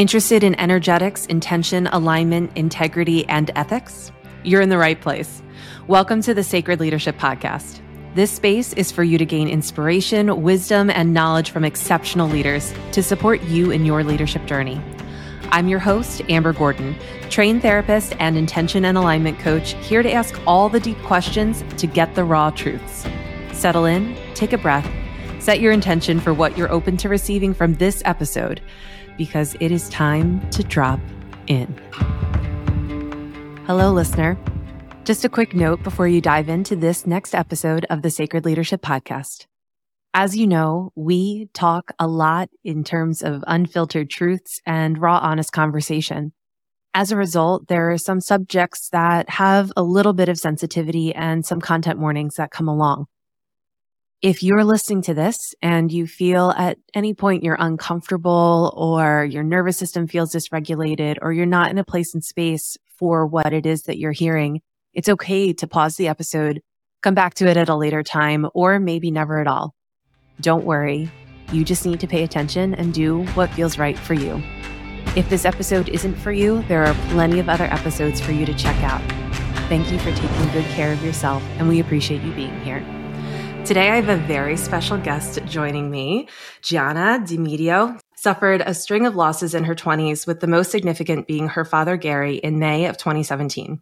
Interested in energetics, intention, alignment, integrity, and ethics? You're in the right place. Welcome to the Sacred Leadership Podcast. This space is for you to gain inspiration, wisdom, and knowledge from exceptional leaders to support you in your leadership journey. I'm your host, Amber Gordon, trained therapist and intention and alignment coach, here to ask all the deep questions to get the raw truths. Settle in, take a breath, set your intention for what you're open to receiving from this episode because it is time to drop in. Hello, listener. Just a quick note before you dive into this next episode of the Sacred Leadership Podcast. As you know, we talk a lot in terms of unfiltered truths and raw, honest conversation. As a result, there are some subjects that have a little bit of sensitivity and some content warnings that come along. If you're listening to this and you feel at any point you're uncomfortable or your nervous system feels dysregulated or you're not in a place and space for what it is that you're hearing, it's okay to pause the episode, come back to it at a later time, or maybe never at all. Don't worry. You just need to pay attention and do what feels right for you. If this episode isn't for you, there are plenty of other episodes for you to check out. Thank you for taking good care of yourself, and we appreciate you being here. Today, I have a very special guest joining me. Gianna Demedio suffered a string of losses in her 20s, with the most significant being her father, Gary, in May of 2017.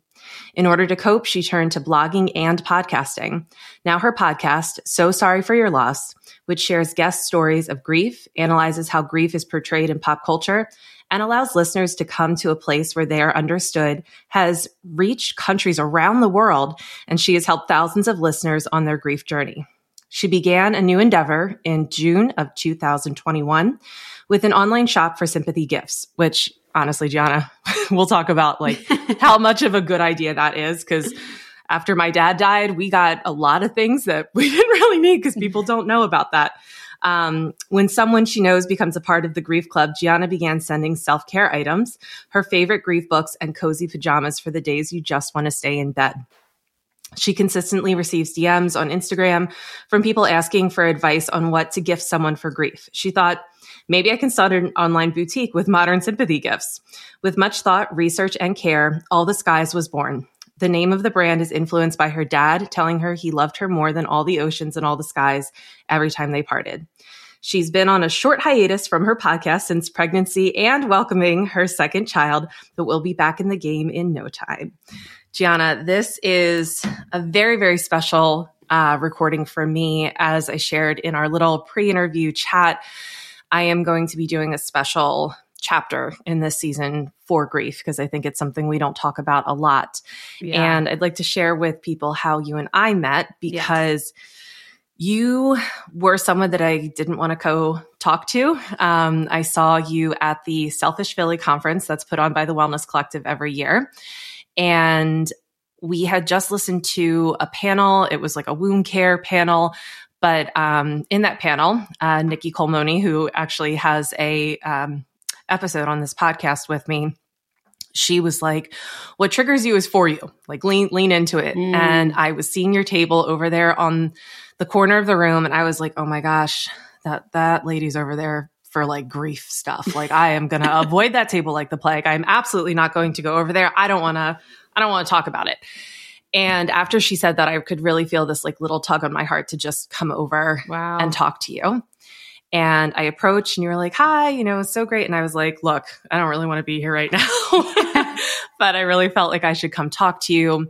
In order to cope, she turned to blogging and podcasting. Now, her podcast, So Sorry for Your Loss, which shares guest stories of grief, analyzes how grief is portrayed in pop culture, and allows listeners to come to a place where they are understood, has reached countries around the world, and she has helped thousands of listeners on their grief journey. She began a new endeavor in June of 2021 with an online shop for sympathy gifts, which honestly, Gianna, we'll talk about like how much of a good idea that is because after my dad died, we got a lot of things that we didn't really need because people don't know about that. Um, when someone she knows becomes a part of the grief club, Gianna began sending self care items, her favorite grief books, and cozy pajamas for the days you just want to stay in bed. She consistently receives DMs on Instagram from people asking for advice on what to gift someone for grief. She thought, maybe I can start an online boutique with modern sympathy gifts. With much thought, research, and care, All the Skies was born. The name of the brand is influenced by her dad telling her he loved her more than all the oceans and all the skies every time they parted. She's been on a short hiatus from her podcast since pregnancy and welcoming her second child, but will be back in the game in no time. Gianna, this is a very, very special uh, recording for me. As I shared in our little pre interview chat, I am going to be doing a special chapter in this season for grief because I think it's something we don't talk about a lot. Yeah. And I'd like to share with people how you and I met because yes. you were someone that I didn't want to co talk to. Um, I saw you at the Selfish Philly conference that's put on by the Wellness Collective every year. And we had just listened to a panel. It was like a wound care panel but um, in that panel, uh, Nikki Colmoni, who actually has a um, episode on this podcast with me, she was like, "What triggers you is for you. Like lean lean into it." Mm. And I was seeing your table over there on the corner of the room, and I was like, "Oh my gosh, that that lady's over there." For like grief stuff. Like I am going to avoid that table like the plague. I'm absolutely not going to go over there. I don't want to, I don't want to talk about it. And after she said that, I could really feel this like little tug on my heart to just come over wow. and talk to you. And I approached and you were like, hi, you know, it's so great. And I was like, look, I don't really want to be here right now, but I really felt like I should come talk to you.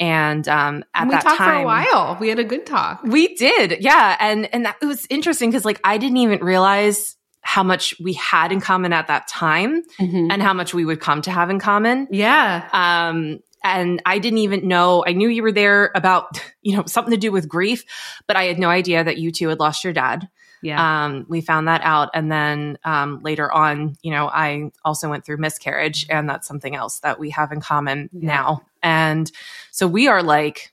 And um, at we that talked time, for a while. We had a good talk. We did, yeah. And and that it was interesting because like I didn't even realize how much we had in common at that time mm-hmm. and how much we would come to have in common. Yeah. Um, and I didn't even know. I knew you were there about you know something to do with grief, but I had no idea that you two had lost your dad. Yeah. Um, we found that out. And then um, later on, you know, I also went through miscarriage, and that's something else that we have in common yeah. now. And so we are like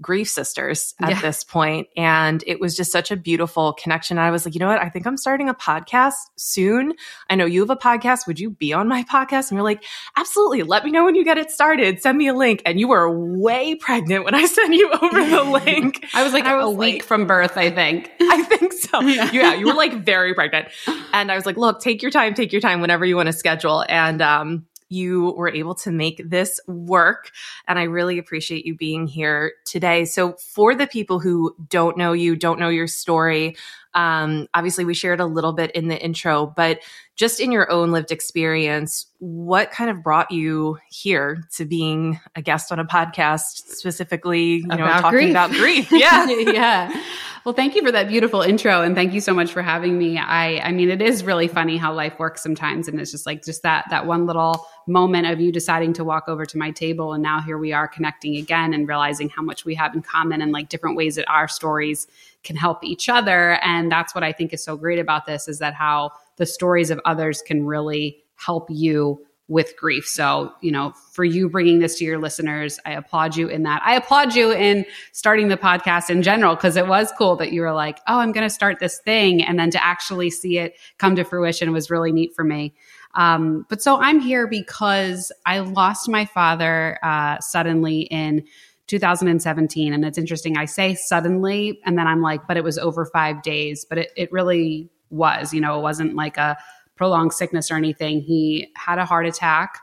grief sisters at Yeah. this point, And it was just such a beautiful connection. I was like, you know what? I think I'm starting a podcast soon. I know you have a podcast. Would you be on my podcast? And you're like, absolutely. Let me know when you get it started. Send me a link. And you were way pregnant when I sent you over the link. I was like I a was week like- from birth, I think. I think so. Yeah. Yeah. you were like very pregnant. And I was like, look, take your time, take your time whenever you want to schedule. And um, you were able to make this work. And I really appreciate you being here today. So, for the people who don't know you, don't know your story, um, obviously we shared a little bit in the intro, but just in your own lived experience, what kind of brought you here to being a guest on a podcast, specifically, you know, talking grief. about grief? Yeah. yeah. Well, thank you for that beautiful intro and thank you so much for having me. I I mean it is really funny how life works sometimes and it's just like just that that one little moment of you deciding to walk over to my table and now here we are connecting again and realizing how much we have in common and like different ways that our stories can help each other and that's what I think is so great about this is that how the stories of others can really help you with grief. So, you know, for you bringing this to your listeners, I applaud you in that. I applaud you in starting the podcast in general because it was cool that you were like, oh, I'm going to start this thing. And then to actually see it come to fruition was really neat for me. Um, but so I'm here because I lost my father uh, suddenly in 2017. And it's interesting. I say suddenly, and then I'm like, but it was over five days. But it, it really was, you know, it wasn't like a prolonged sickness or anything. He had a heart attack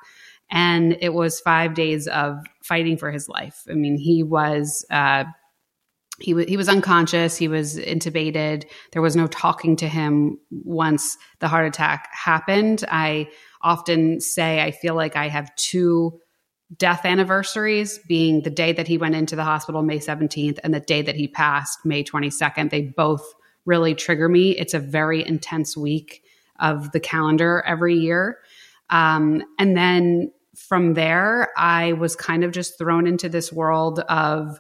and it was five days of fighting for his life. I mean, he was, uh, he was he was unconscious. He was intubated. There was no talking to him once the heart attack happened. I often say I feel like I have two death anniversaries, being the day that he went into the hospital, May seventeenth, and the day that he passed, May twenty second. They both really trigger me. It's a very intense week of the calendar every year, um, and then from there, I was kind of just thrown into this world of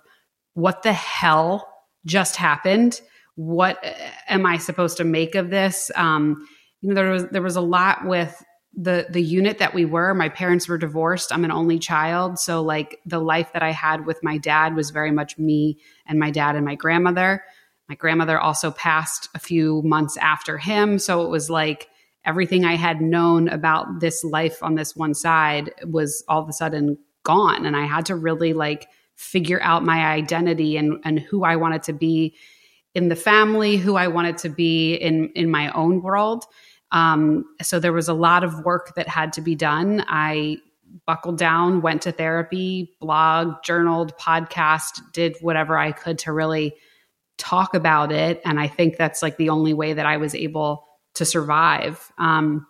what the hell just happened what uh, am i supposed to make of this um, you know there was there was a lot with the the unit that we were my parents were divorced. I'm an only child. So like the life that i had with my dad was very much me and my dad and my grandmother. My grandmother also passed a few months after him. So it was like everything i had known about this life on this one side was all of a sudden gone. And i had to really like figure out my identity and and who I wanted to be in the family, who I wanted to be in in my own world. Um, so there was a lot of work that had to be done. I buckled down, went to therapy, blogged, journaled, podcast, did whatever I could to really talk about it. And I think that's like the only way that I was able to survive. Um,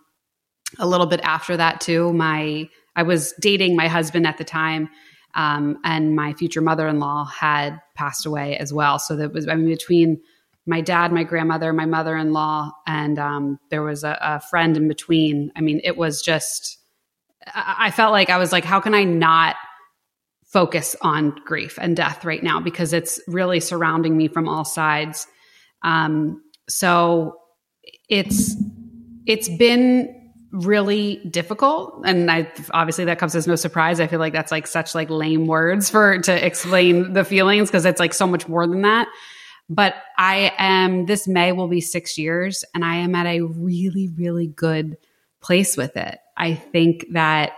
a little bit after that too, my I was dating my husband at the time. Um, and my future mother-in-law had passed away as well. So that was I mean between my dad, my grandmother, my mother-in-law, and um, there was a, a friend in between. I mean, it was just I, I felt like I was like, how can I not focus on grief and death right now because it's really surrounding me from all sides. Um, so it's it's been really difficult and i obviously that comes as no surprise i feel like that's like such like lame words for to explain the feelings because it's like so much more than that but i am this may will be six years and i am at a really really good place with it. I think that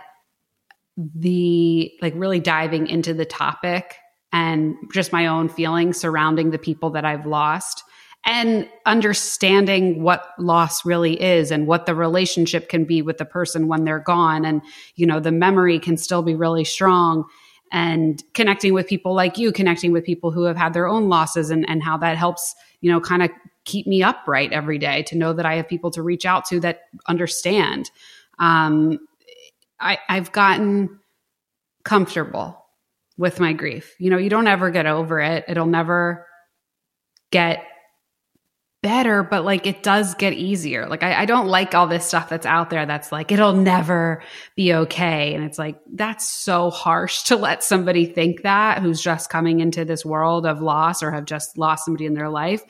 the like really diving into the topic and just my own feelings surrounding the people that i've lost and understanding what loss really is and what the relationship can be with the person when they're gone. And you know the memory can still be really strong and connecting with people like you connecting with people who have had their own losses and, and how that helps you know kind of keep me upright every day to know that i have people to reach out to that understand. Um, I, i've gotten comfortable with my grief. You know you don't ever get over it. It'll never get better, but like it does get easier. Like I, I, don't like all this stuff that's out there that's like, it'll never be okay. And it's like, that's so harsh to let somebody think that who's just coming into this world of loss or have just lost somebody in their life.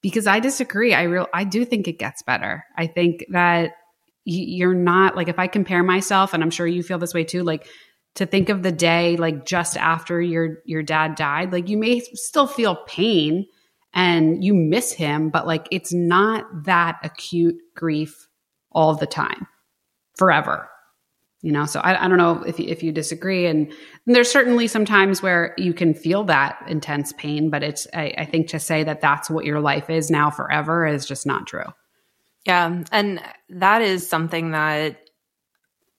Because I disagree. I real I do think it gets better. I think that you're not like if I compare myself, and I'm sure you feel this way too, like to think of the day like just after your your dad died like you may still feel pain and you miss him but like it's not that acute grief all the time. Forever. You know so i, I don't know if, if you disagree and, and, there's certainly some times where you can feel that intense pain but it's I, I think to say that that's what your life is now forever is just not true. Yeah and that is something that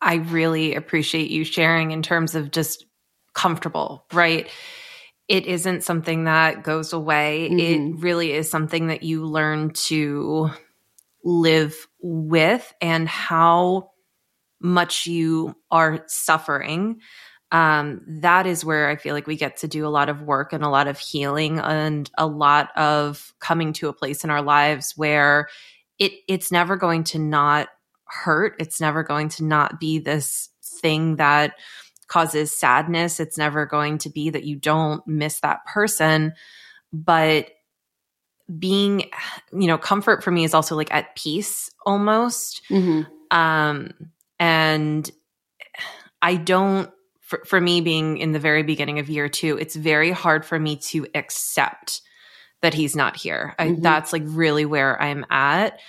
I really appreciate you sharing in terms of just comfortable, right? It isn't something that goes away. Mm-hmm. It really is something that you learn to live with and how much you are suffering. Um, that is where I feel like we get to do a lot of work and a lot of healing and a lot of coming to a place in our lives where it it's never going to not hurt. It's never going to not be this thing that causes sadness. It's never going to be that you don't miss that person. But being, you know, comfort for me is also like at peace almost. Mm-hmm. Um, and I don't, for, for me being in the very beginning of year two, it's very hard for me to accept that he's not here. I, mm-hmm. That's like really where I'm at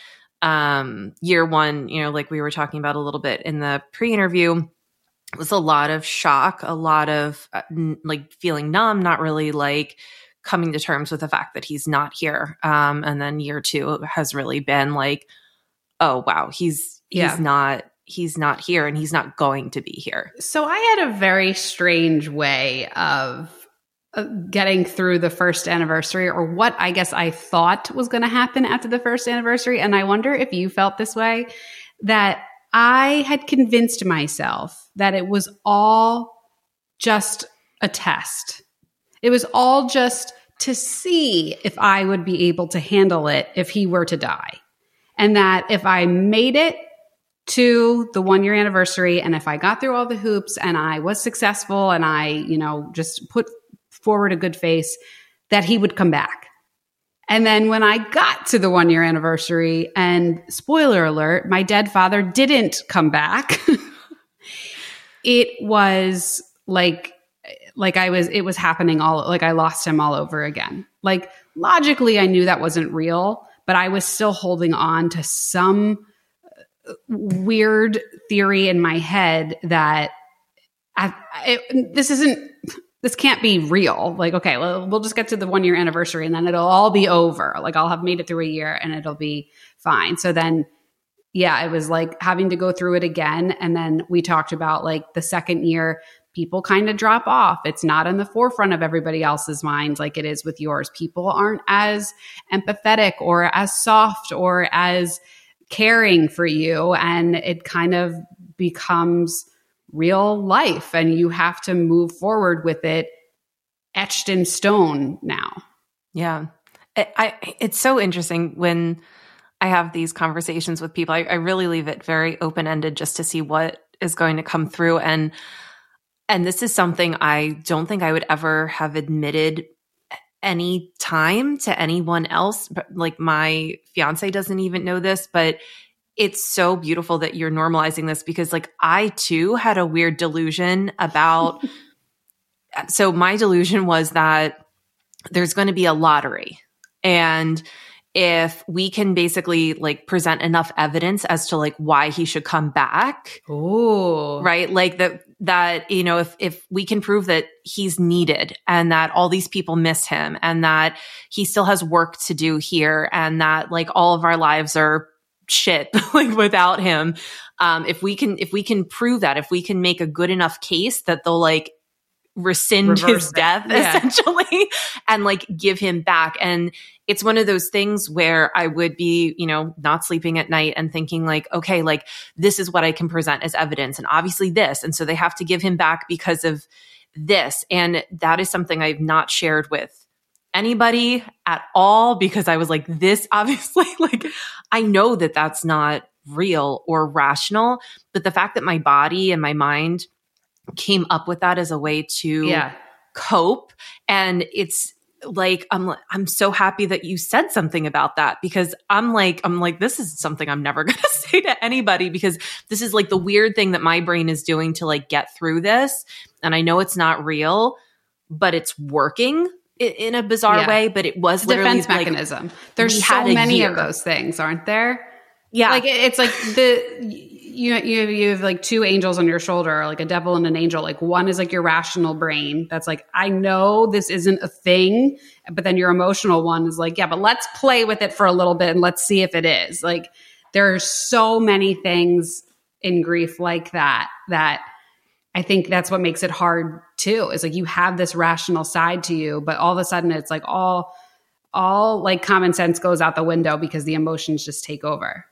um, year one, you know, like we were talking about a little bit in the pre interview, was a lot of shock, a lot of uh, n- like feeling numb, not really like coming to terms with the fact that he's not here. Um, and then year two has really been like, oh wow, he's yeah. he's not he's not here and he's not going to be here. So I had a very strange way of getting through the first anniversary or what I guess I thought was going to happen after the first anniversary. And I wonder if you felt this way that I had convinced myself that it was all just a test. It was all just to see if I would be able to handle it if he were to die. And that if I made it to the one year anniversary and if I got through all the hoops and I was successful and I, you know, just put forward a good face that he would come back. And then when I got to the one year anniversary, and spoiler alert, my dead father didn't come back. it was like, like I was, it was happening all, like I lost him all over again. Like logically, I knew that wasn't real, but I was still holding on to some uh, weird theory in my head that I, this isn't this can't be real. Like, okay, well, we'll just get to the one year anniversary and then it'll all be over. Like, I'll have made it through a year and it'll be fine. So then, yeah, it was like having to go through it again. And then we talked about like the second year, people kind of drop off. It's not in the forefront of everybody else's minds like it is with yours. People aren't as empathetic or as soft or as caring for you. And it kind of becomes real life and you have to move forward with it etched in stone now. Yeah. I, it's so interesting when I have these conversations with people. I, I really leave it very open ended just to see what is going to come through. And and this is something I don't think I would ever have admitted any time to anyone else. But like my fiance doesn't even know this, but it's so beautiful that you're normalizing this because like I too had a weird delusion about so my delusion was that there's going to be a lottery and if we can basically like present enough evidence as to like why he should come back. Oh. Right? Like that that you know if if we can prove that he's needed and that all these people miss him and that he still has work to do here and that like all of our lives are shit like without him. Um if we can if we can prove that if we can make a good enough case that they'll like rescind Reverse his death essentially and like give him back. And it's one of those things where i would be you know not sleeping at night and thinking like okay like this is what i can present as evidence and obviously this. And so they have to give him back because of this. And that is something i've not shared with anybody at all because I was like, this obviously, like, I know that that's not real or rational. But the fact that my body and my mind came up with that as a way to yeah. cope and it's like I'm I'm so happy that you said something about that because I'm like I'm like this is something I'm never going to say to anybody because this is like the weird thing that my brain is doing to like get through this and I know it's not real but it's working in a bizarre yeah. way but it was defense like, mechanism. There's so many year. of those things, aren't there? Yeah. Like it's like the you you you have like two angels on your shoulder, like a devil and an angel. Like one is like your rational brain that's like, I know this isn't a thing, but then your emotional one is like, yeah, but let's play with it for a little bit and let's see if it is. Like there are so many things in grief like that that I think that's what makes it hard too. Is like you have this rational side to you, but all of a sudden it's like all all like common sense goes out the window because the emotions just take over.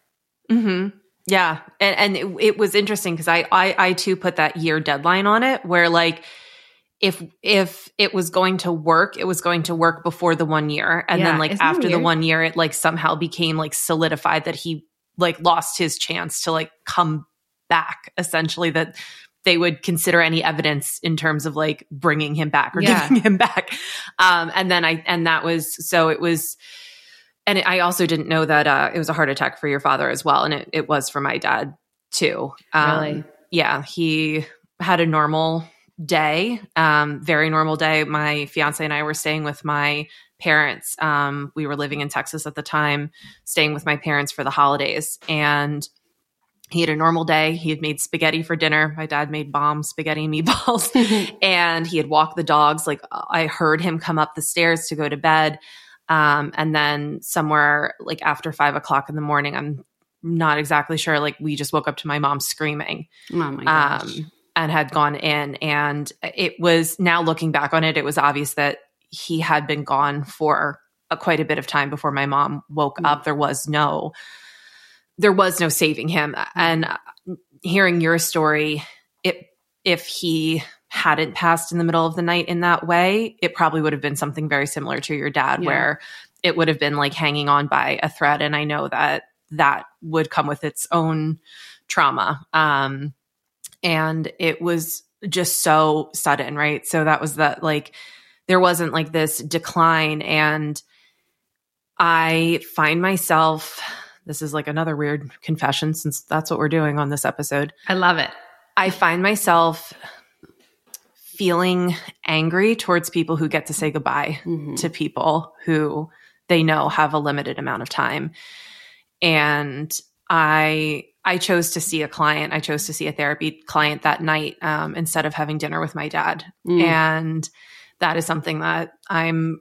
Mm-hmm. Yeah. And, and it, it was interesting because I, I, I too put that year deadline on it where like, if if it was going to work, it was going to work before the one year, and yeah, then like after the one year, it like somehow became like solidified that he like lost his chance to like come back. Essentially, that they would consider any evidence in terms of like bringing him back or yeah. giving him back. Um, and then I and that was so it was and I also didn't know that uh, it was a heart attack for your father as well, and it, it was for my dad too. Um, really? Yeah, he had a normal day, um, very normal day. My fiance and I were staying with my parents. Um, we were living in Texas at the time, staying with my parents for the holidays, and he had a normal day. He had made spaghetti for dinner. My dad made bomb spaghetti and meatballs, and he had walked the dogs. Like I heard him come up the stairs to go to bed. Um, and then somewhere like after five o'clock in the morning, I'm not exactly sure. Like we just woke up to my mom screaming. Oh my gosh. Um, and had gone in. And it was now looking back on it, it was obvious that he had been gone for a, quite a bit of time before my mom woke mm. up. There was no, there was no saving him. And hearing your story, it, if he hadn't passed in the middle of the night in that way, it probably would have been something very similar to your dad, yeah. where it would have been like hanging on by a thread. And I know that that would come with its own trauma. Um, and it was just so sudden, right? So that was that like, there wasn't like this decline. And I find myself, this is like another weird confession since that's what we're doing on this episode. I love it. I find myself feeling angry towards people who get to say goodbye mm-hmm. to people who they know have a limited amount of time. And I I chose to see a client. I chose to see a therapy client that night um, instead of having dinner with my dad. Mm. And that is something that I'm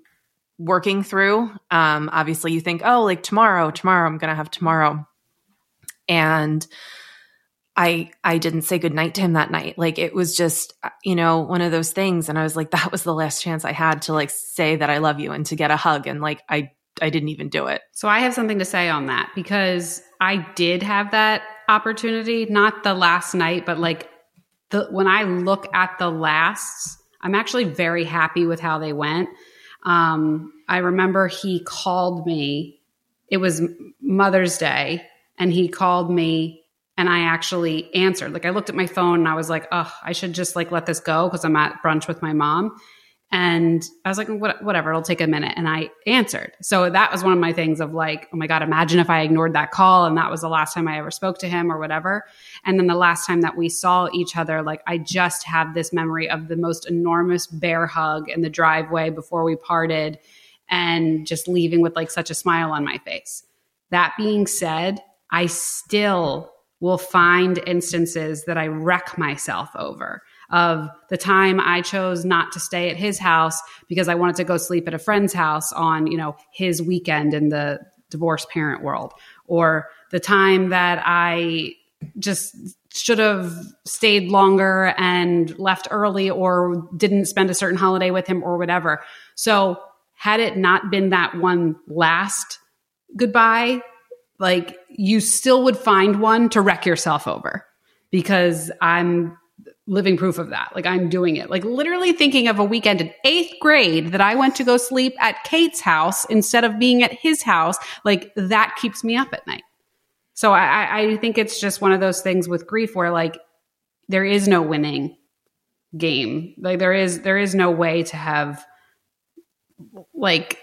working through. Um, obviously, you think, oh, like tomorrow, tomorrow, I'm going to have tomorrow. And I I didn't say goodnight to him that night. Like it was just, uh, you know, one of those things. And I was like, that was the last chance I had to like say that I love you and to get a hug. And like I I didn't even do it. So I have something to say on that because I did have that opportunity, not the last night, but like the when I look at the lasts, I'm actually very happy with how they went. Um, I remember he called me. It was Mother's Day, and he called me and I actually answered. Like I looked at my phone and I was like, "Oh, I should just like let this go because I'm at brunch with my mom." And I was like, what, whatever, it'll take a minute. And I answered. So that was one of my things of like, oh my God, imagine if I ignored that call and that was the last time I ever spoke to him or whatever. And then the last time that we saw each other, like I just have this memory of the most enormous bear hug in the driveway before we parted and just leaving with like such a smile on my face. That being said, I still will find instances that I wreck myself over of the time I chose not to stay at his house because I wanted to go sleep at a friend's house on, you know, his weekend in the divorced parent world or the time that I just should have stayed longer and left early or didn't spend a certain holiday with him or whatever. So, had it not been that one last goodbye like you still would find one to wreck yourself over because I'm living proof of that. Like I'm doing it. Like literally thinking of a weekend in eighth grade that I went to go sleep at Kate's house instead of being at his house. Like that keeps me up at night. So I, I think it's just one of those things with grief where like there is no winning game. Like there is there is no way to have like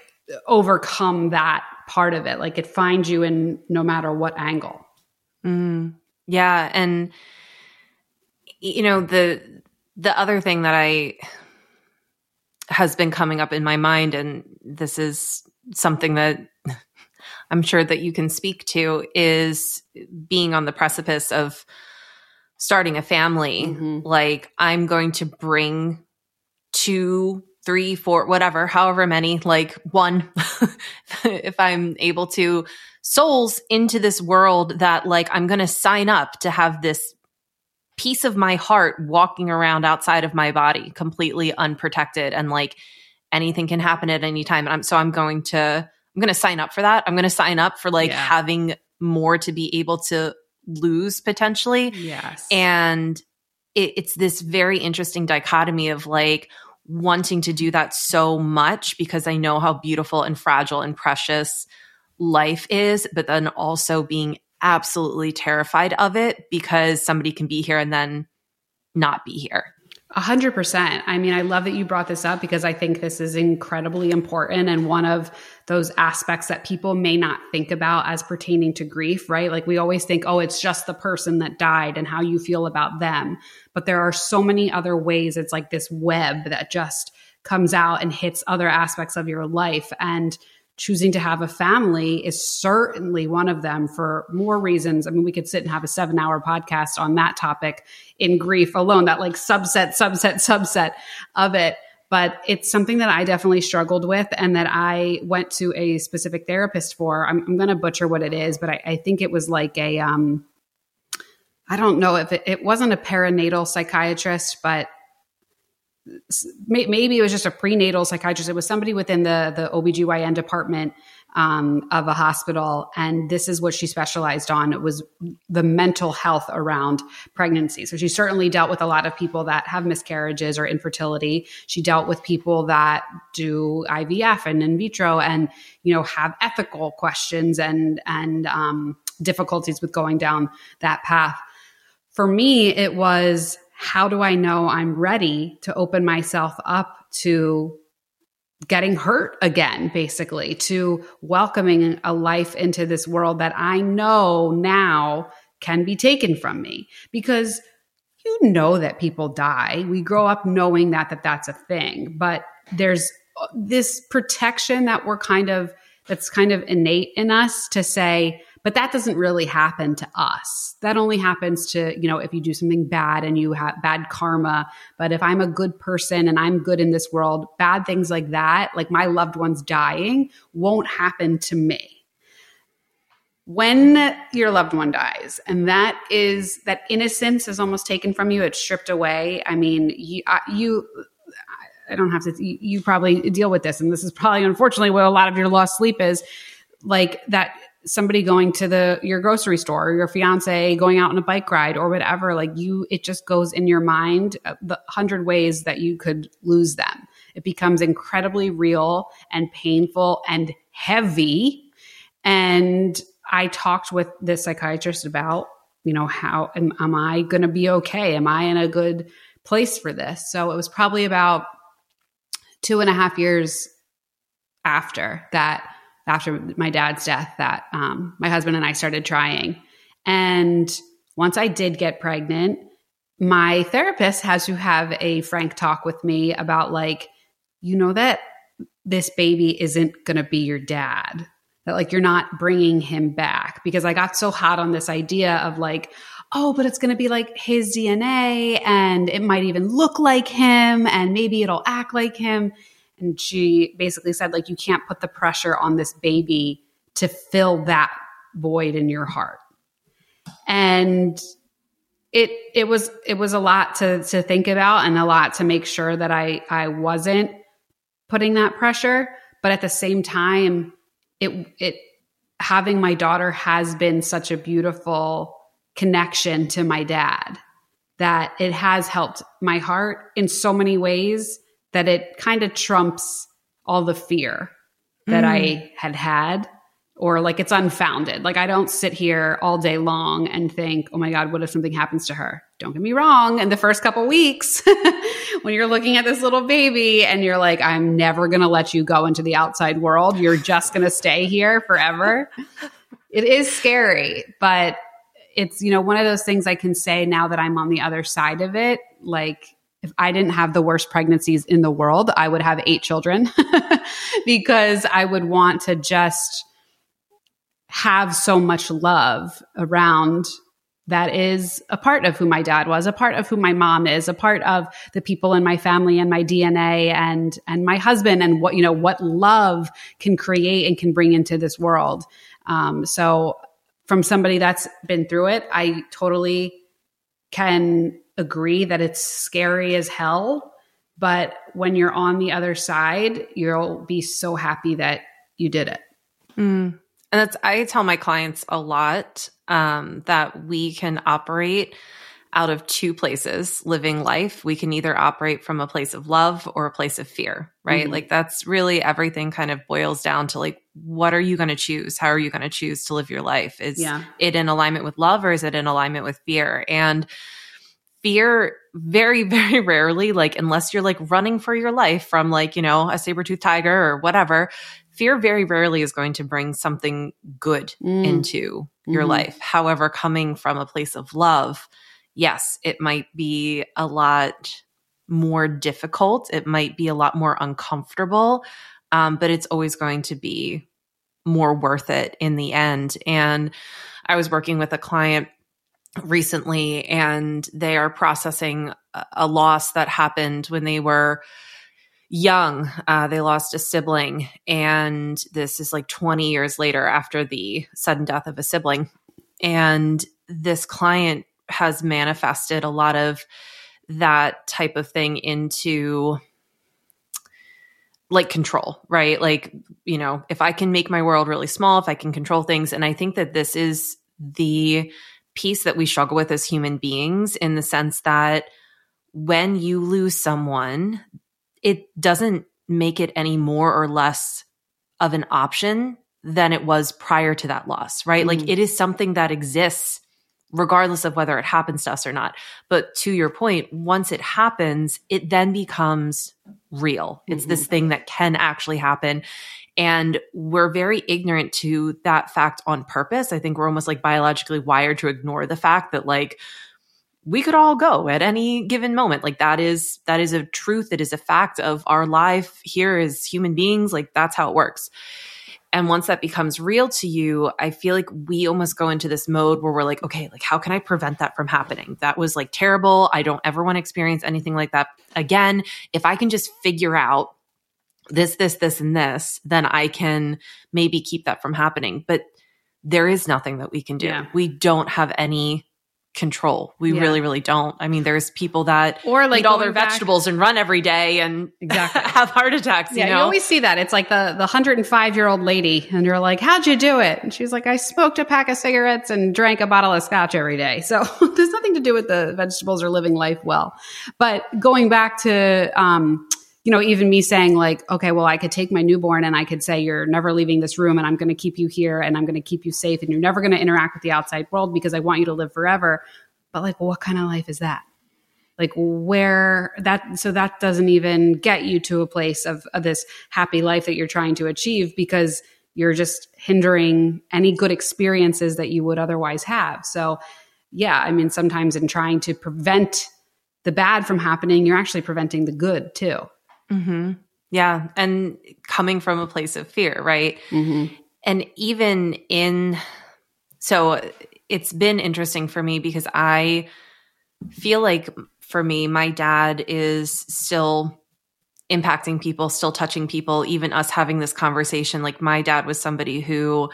overcome that part of it. Like it finds you in no matter what angle. Mm, yeah. And, you know, the, the other thing that I has been coming up in my mind, and this is something that I'm sure that you can speak to, is being on the precipice of starting a family. Mm-hmm. Like, I'm going to bring two three, four, whatever, however many, like one, if I'm able to, souls into this world that like I'm going to sign up to have this piece of my heart walking around outside of my body completely unprotected and like anything can happen at any time. And I'm, so I'm going to, I'm going to sign up for that. I'm going to sign up for like yeah. having more to be able to lose potentially. Yes. And it, it's this very interesting dichotomy of like, wanting to do that so much because I know how beautiful and fragile and precious life is, but then also being absolutely terrified of it because somebody can be here and then not be here. A hundred percent. I mean, I love that you brought this up because I think this is incredibly important and one of those aspects that people may not think about as pertaining to grief, right? Like we always think, oh, it's just the person that died and how you feel about them. But there are so many other ways. It's like this web that just comes out and hits other aspects of your life. And choosing to have a family is certainly one of them for more reasons. I mean, we could sit and have a seven hour podcast on that topic in grief alone, that like subset, subset, subset of it. But it's something that I definitely struggled with and that I went to a specific therapist for. I'm, I'm going to butcher what it is, but I, I, think it was like a, um, I don't know if it, it wasn't a perinatal psychiatrist, but maybe it was just a prenatal psychiatrist. It was somebody within the the OBGYN department um, of a hospital. And this is what she specialized on. It was the mental health around pregnancy. So she certainly dealt with a lot of people that have miscarriages or infertility. She dealt with people that do IVF and in vitro and, you know, have ethical questions and, and, um, difficulties with going down that path. For me, it was how do I know I'm ready to open myself up to getting hurt again, basically, to welcoming a life into this world that I know now can be taken from me because you know that people die. We grow up knowing that that that's a thing, but there's uh, this protection that we're kind of that's kind of innate in us to say but that doesn't really happen to us. That only happens to, you know, if you do something bad and you have bad karma. But if I'm a good person and I'm good in this world, bad things like that, like my loved ones dying, won't happen to me when your loved one dies and that is that innocence is almost taken from you it's stripped away i mean you, you i don't have to you, you, probably deal with this and this is probably unfortunately what a lot of your lost sleep is like that somebody going to the your grocery store or your fiance going out on a bike ride or whatever like you it just goes in your mind uh, the hundred ways that you could lose them. It becomes incredibly real and painful and heavy. And i talked with this psychiatrist about you know how am, am i going to be okay? Am i in a good place for this? So it was probably about two and a half years after that after my dad's death that um, my husband and I started trying. And once I did get pregnant, my therapist has to have a frank talk with me about, like, you know, that this baby isn't going to be your dad, that like you're not bringing him back. Because I got so hot on this idea of like, oh, but it's going to be like his DNA and it might even look like him and maybe it'll act like him and she basically said like you can't put the pressure on this baby to fill that void in your heart. And it it was it was a lot to to think about and a lot to make sure that I I wasn't putting that pressure. But at the same time it it having my daughter has been such a beautiful connection to my dad that it has helped my heart in so many ways that it kind of trumps all the fear that mm. I had had or like it's unfounded. Like I don't sit here all day long and think, "Oh my god, what if something happens to her?" Don't get me wrong, in the first couple weeks when you're looking at this little baby and you're like, "I'm never going to let you go into the outside world. You're just going to stay here forever." it is scary, but it's, you know, one of those things I can say now that I'm on the other side of it, like if I didn't have the worst pregnancies in the world, I would have eight children because I would want to just have so much love around that is a part of who my dad was, a part of who my mom is, a part of the people in my family and my DNA and and my husband and what you know what love can create and can bring into this world. Um, so from somebody that's been through it, I totally can agree that it's scary as hell. But when you're on the other side, you'll be so happy that you did it. Mm. And that's, I tell my clients a lot um, that we can operate out of two places living life. We can either operate from a place of love or a place of fear, right? Mm-hmm. Like that's really everything kind of boils down to like, what are you going to choose? How are you going to choose to live your life? Is yeah. it in alignment with love or is it in alignment with fear? And fear very, very rarely, like, unless you're like running for your life from like, you know, a saber tooth tiger or whatever, fear very rarely is going to bring something good mm. into your mm-hmm. life. However, coming from a place of love, yes, it might be a lot more difficult. It might be a lot more uncomfortable, um, but it's always going to be more worth it in the end. And I was working with a client recently, and they are processing a loss that happened when they were young. Uh, they lost a sibling, and this is like 20 years later after the sudden death of a sibling. And this client has manifested a lot of that type of thing into like control, right? Like, you know, if I can make my world really small, if I can control things. And I think that this is the piece that we struggle with as human beings in the sense that when you lose someone, it doesn't make it any more or less of an option than it was prior to that loss, right? Mm-hmm. Like it is something that exists regardless of whether it happens to us or not. But to your point, once it happens, it then becomes real. It's mm-hmm. this thing that can actually happen. And we're very ignorant to that fact on purpose. I think we're almost like biologically wired to ignore the fact that, like, we could all go at any given moment. Like that is that is a truth. It is a fact of our life. Here as human beings like that's how it works. And once that becomes real to you i feel like we almost go into this mode where we're like okay like how can i prevent that from happening? That was like terrible. I don't ever want to experience anything like that again. If i can just figure out this this this and this then i can maybe keep that from happening but there is nothing that we can do yeah. we don't have any control. We yeah. really, really don't. I mean, there's people that or like eat all their back, vegetables and run every day and exactly have heart attacks. Yeah, you, know? you always see that. It's like the the 105 year old lady, and you're like, "How'd you do it?" And she's like, "I smoked a pack of cigarettes and drank a bottle of scotch every day." So there's nothing to do with the vegetables or living life well. But going back to um, you know, even me saying like, okay, well, I could take my newborn and I could say, you're never leaving this room and I'm going to keep you here and I'm going to keep you safe and you're never going to interact with the outside world because I want you to live forever. But like, what kind of life is that? Like where that, so that doesn't even get you to a place of, of this happy life that you're trying to achieve because you're just hindering any good experiences that you would otherwise have. So yeah, I mean, sometimes in trying to prevent the bad from happening, you're actually preventing the good too. Mm-hmm. Yeah. And coming from a place of fear, right? Mm-hmm. And even in, so it's been interesting for me because I feel like for me, my dad is still impacting people, still touching people, even us having this conversation. Like, my dad was somebody who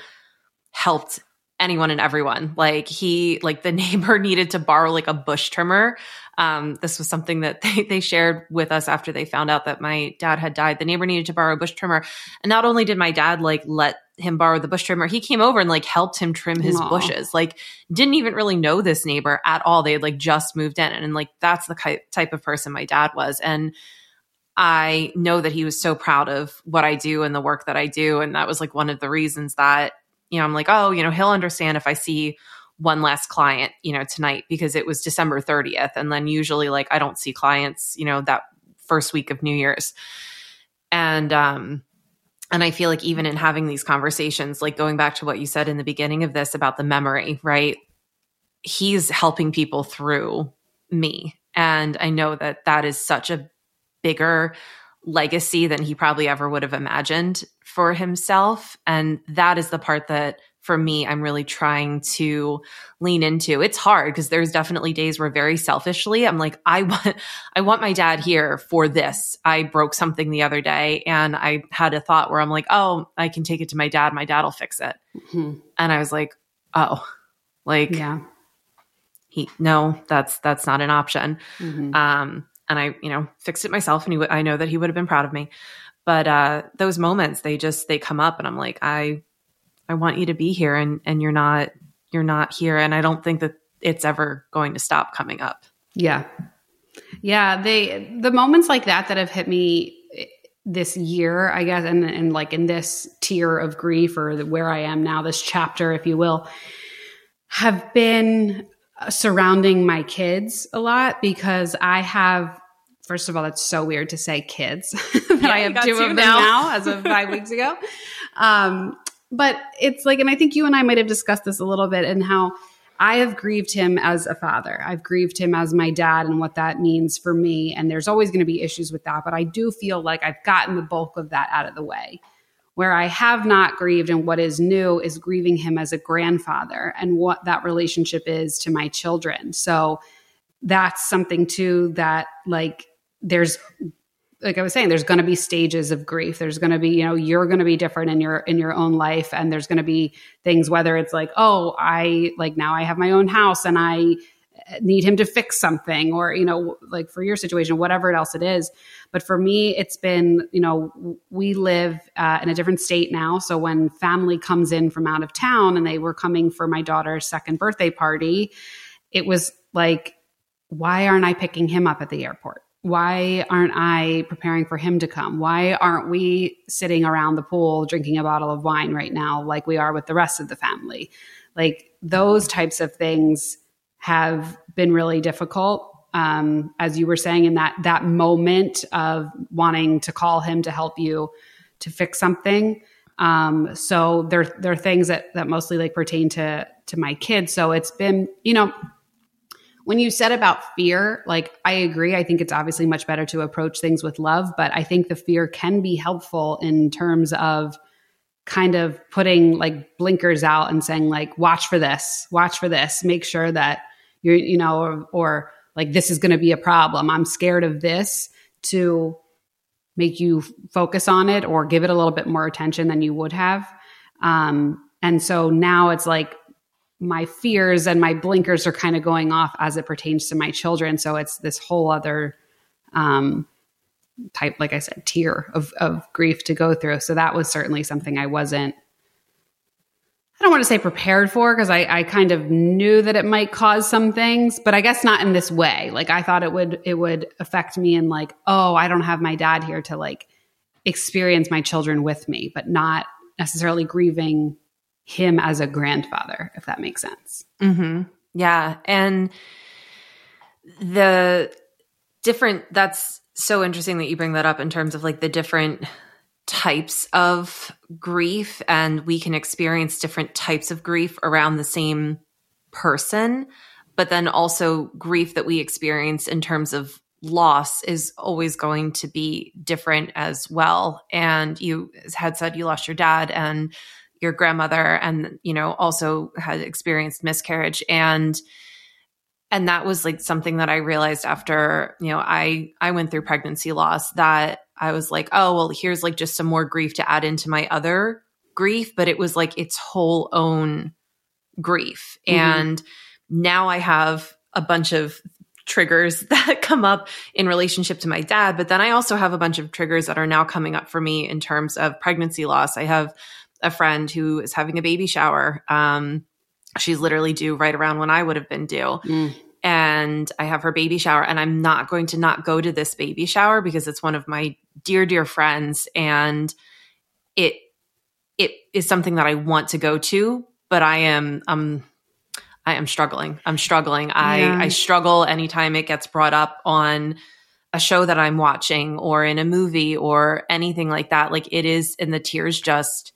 helped anyone and everyone. Like he, like the neighbor needed to borrow like a bush trimmer. Um, this was something that they, they shared with us after they found out that my dad had died. The neighbor needed to borrow a bush trimmer. And not only did my dad like let him borrow the bush trimmer, he came over and like helped him trim his Aww. bushes. Like didn't even really know this neighbor at all. They had like just moved in. And, and like that's the type of person my dad was. And I know that he was so proud of what I do and the work that I do. And that was like one of the reasons that you know, I'm like, oh, you know, he'll understand if I see one last client, you know, tonight because it was December 30th. And then usually like I don't see clients, you know, that first week of New Year's. And um and I feel like even in having these conversations, like going back to what you said in the beginning of this about the memory, right? He's helping people through me. And I know that that is such a bigger legacy than he probably ever would have imagined for himself. And that is the part that for me, I'm really trying to lean into. It's hard because there's definitely days where very selfishly, I'm like, I want, I want my dad here for this. I broke something the other day and I had a thought where I'm like, oh, I can take it to my dad. My dad will fix it. Mm-hmm. And I was like, oh, like, yeah, he, no, that's, that's not an option. Mm-hmm. Um, and I, you know, fixed it myself and he, w- I know that he would have been proud of me. But, uh, those moments, they just, they come up and I'm like, I, I want you to be here and and you're not you're not here and I don't think that it's ever going to stop coming up. Yeah. Yeah, they the moments like that that have hit me this year, I guess, and and like in this tier of grief or where I am now, this chapter, if you will, have been surrounding my kids a lot because I have. First of all, it's so weird to say kids that yeah, I have two of them now. now as of five weeks ago. Um, but it's like, and I think you and I might have discussed this a little bit and how I have grieved him as a father. I've grieved him as my dad and what that means for me. And there's always going to be issues with that. But I do feel like I've gotten the bulk of that out of the way. Where I have not grieved and what is new is grieving him as a grandfather and what that relationship is to my children. So that's something too that like there's like I was saying, there's going to be stages of grief. There's going to be, you know, you're going to be different in your in your own life, and there's going to be things. Whether it's like, oh, I like now I have my own house and I need him to fix something, or you know, like for your situation, whatever else it is. But for me, it's been, you know, we live uh, in a different state now. So when family comes in from out of town, and they were coming for my daughter's second birthday party, it was like, why aren't I picking him up at the airport? why aren't I preparing for him to come? Why aren't we sitting around the pool drinking a bottle of wine right now, like we are with the rest of the family? Like those types of things have been really difficult. Um, as you were saying, in that that moment of wanting to call him to help you to fix something. Um, so there there are things that that mostly like pertain to to my kids. So it's been you know when you said about fear, like I agree. I think it's obviously much better to approach things with love, but I think the fear can be helpful in terms of kind of putting like blinkers out and saying like watch for this, watch for this, make sure that you're you know or, or like this is going to be a problem. I'm scared of this to make you focus on it or give it a little bit more attention than you would have. Um, and so now it's like my fears and my blinkers are kind of going off as it pertains to my children. So it's this whole other um, type, like I said, tier of, of grief to go through. So that was certainly something I wasn't, I don't want to say prepared for because I, I kind of knew that it might cause some things, but I guess not in this way. Like I thought it would, it would affect me in like, oh, I don't have my dad here to like experience my children with me, but not necessarily grieving him as a grandfather, if that makes sense. Mm-hmm. Yeah. And the different, that's so interesting that you bring that up in terms of like the different types of grief, and we can experience different types of grief around the same person. But then also, grief that we experience in terms of loss is always going to be different as well. And you had said you lost your dad, and your grandmother and you know also had experienced miscarriage and and that was like something that i realized after you know i i went through pregnancy loss that i was like oh well here's like just some more grief to add into my other grief but it was like its whole own grief mm-hmm. and now i have a bunch of triggers that come up in relationship to my dad but then i also have a bunch of triggers that are now coming up for me in terms of pregnancy loss i have a friend who is having a baby shower. Um, she's literally due right around when I would have been due. Mm. And I have her baby shower, and I'm not going to not go to this baby shower because it's one of my dear, dear friends. And it it is something that I want to go to, but I am um I am struggling. I'm struggling. I Yeah. I struggle anytime it gets brought up on a show that I'm watching or in a movie or anything like that. Like it is and the tears just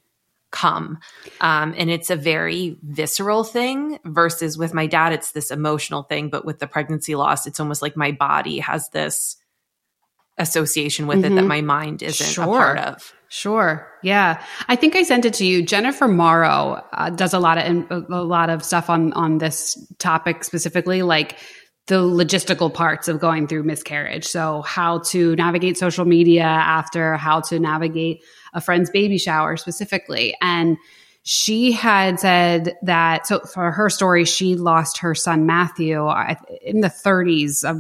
come. Um, and it's a very visceral thing versus with my dad, it's this emotional thing. But with the pregnancy loss, it's almost like my body has this association with it that Mhm. my mind isn't a Sure. part of. Sure. Yeah. I think I sent it to you. Jennifer Morrow uh, does a lot of a lot of stuff on on this topic specifically like the logistical parts of going through miscarriage. So how to navigate social media after, how to navigate a friend's baby shower specifically. And she had said that so for her story she lost her son Matthew in the 30s of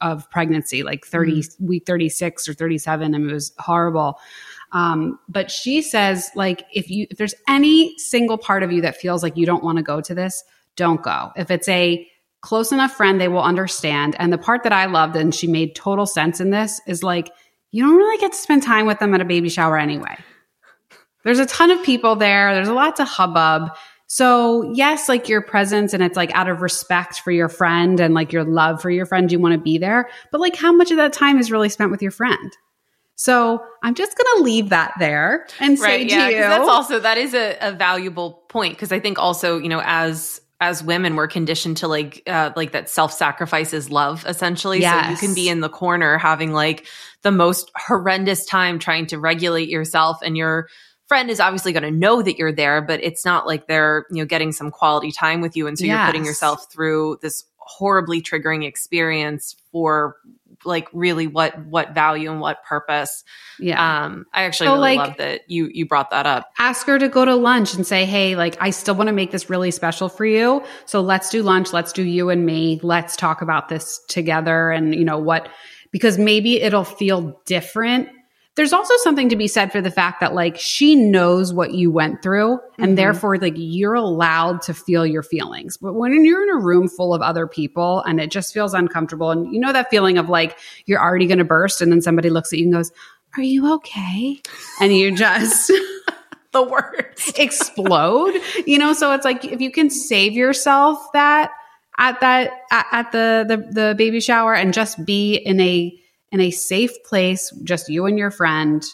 of pregnancy like 30 week 36 or 37 and it was horrible um, but she says, like, if you if there's any single part of you that feels like you don't want to go to this, don't go. If it's a close enough friend, they will understand. And the part that I loved, and she made total sense in this, is like, you don't really get to spend time with them at a baby shower anyway. There's a ton of people there. There's a lot to hubbub. So yes, like your presence and it's like out of respect for your friend and like your love for your friend, you want to be there. But like how much of that time is really spent with your friend? So I'm just going to leave that there and say to you, that's also that is a, a valuable point because I think also you know as as women we're conditioned to like uh, like that self sacrifice is love essentially. So you can be in the corner having like the most horrendous time trying to regulate yourself, and your friend is obviously going to know that you're there, but it's not like they're you know getting some quality time with you, and so you're putting yourself through this horribly triggering experience for like really what what value and what purpose yeah. um, I actually So, really like- love that you you brought that up. ask her to go to lunch and say, Hey, like, I still want to make this really special for you. So let's do lunch. Let's do you and me. Let's talk about this together. And, you know, what, because maybe it'll feel different. There's also something to be said for the fact that like she knows what you went through and Mhm. therefore like you're allowed to feel your feelings. But when you're in a room full of other people and it just feels uncomfortable and you know that feeling of like you're already going to burst and then somebody looks at you and goes, are you okay? And you just The words explode you know so it's like if you can save yourself that at that at, at the, the the baby shower and just be in a in a safe place just you and your friend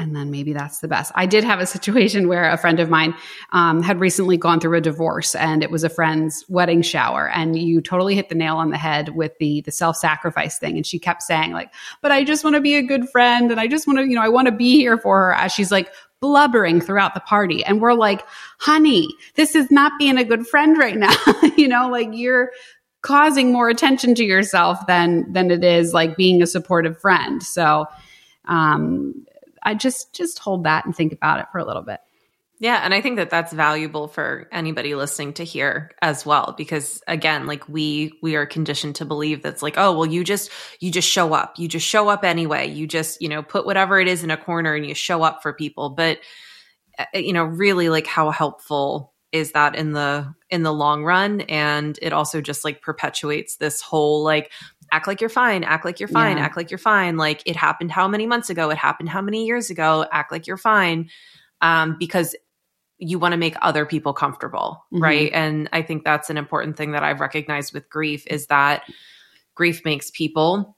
and then maybe that's the best. I did have a situation where a friend of mine um, had recently gone through a divorce, and it was a friend's wedding shower, and you totally hit the nail on the head with the the self sacrifice thing. And she kept saying like, "But I just want to be a good friend, and I just want to, you know, I want to be here for her." As she's like blubbering throughout the party, and we're like, "Honey, this is not being a good friend right now. you know, like you're." Causing more attention to yourself than than it is like being a supportive friend so um I just just hold that and think about it for a little bit. Yeah, and I think that that's valuable for anybody listening to hear as well because again, like we we are conditioned to believe that's like, oh, well you just you just show up. You just show up anyway. You just, you know, put whatever it is in a corner and you show up for people. But uh, you know, really like how helpful is that in the in the long run and it also just like perpetuates this whole like act like you're fine, act like you're fine, Yeah. act like you're fine. Like it happened how many months ago? It happened how many years ago? Act like you're fine. Um, because you want to make other people comfortable, Mhm. right? And I think that's an important thing that I've recognized with grief is that grief makes people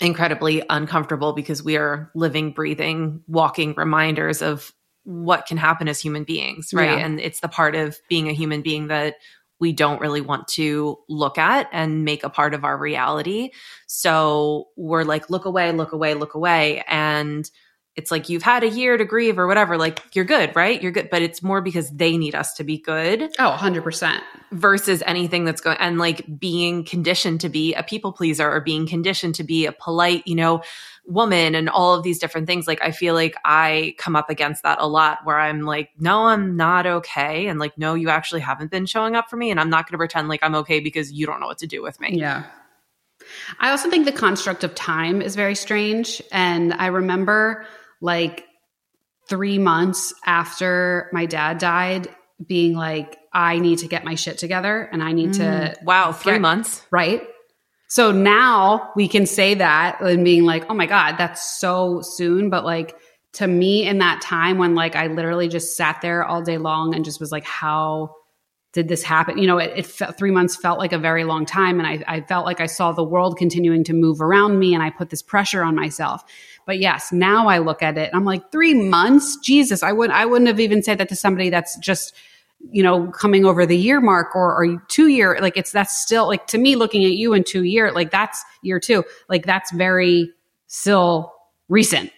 incredibly uncomfortable because we are living, breathing, walking reminders of what can happen as human beings, right? Yeah. And it's the part of being a human being that we don't really want to look at and make a part of our reality. So we're like, look away, look away, look away. And it's like you've had a year to grieve or whatever. Like you're good, right? You're good. But it's more because they need us to be good Oh, 100%. versus anything that's going and like being conditioned to be a people pleaser or being conditioned to be a polite, you know, woman and all of these different things. Like I feel like I come up against that a lot where I'm like, no, I'm not okay. And like, no, you actually haven't been showing up for me. And I'm not going to pretend like I'm okay because you don't know what to do with me. Yeah. I also think the construct of time is very strange. And I remember like three months after my dad died being like, I need to get my shit together and I need to, mm. Wow. Three Yeah. months. right? So now we can say that and being like, oh my God, that's so soon. But like to me in that time when like I literally just sat there all day long and just was like, how did this happen? You know, it, it felt three months felt like a very long time. And I, I felt like I saw the world continuing to move around me and I put this pressure on myself. But yes, now I look at it and I'm like, three months? Jesus, I wouldn't, I wouldn't have even said that to somebody that's just, you know, coming over the year mark or, or two year, like it's, that's still like to me looking at you in two year, like that's year two, like that's very still recent.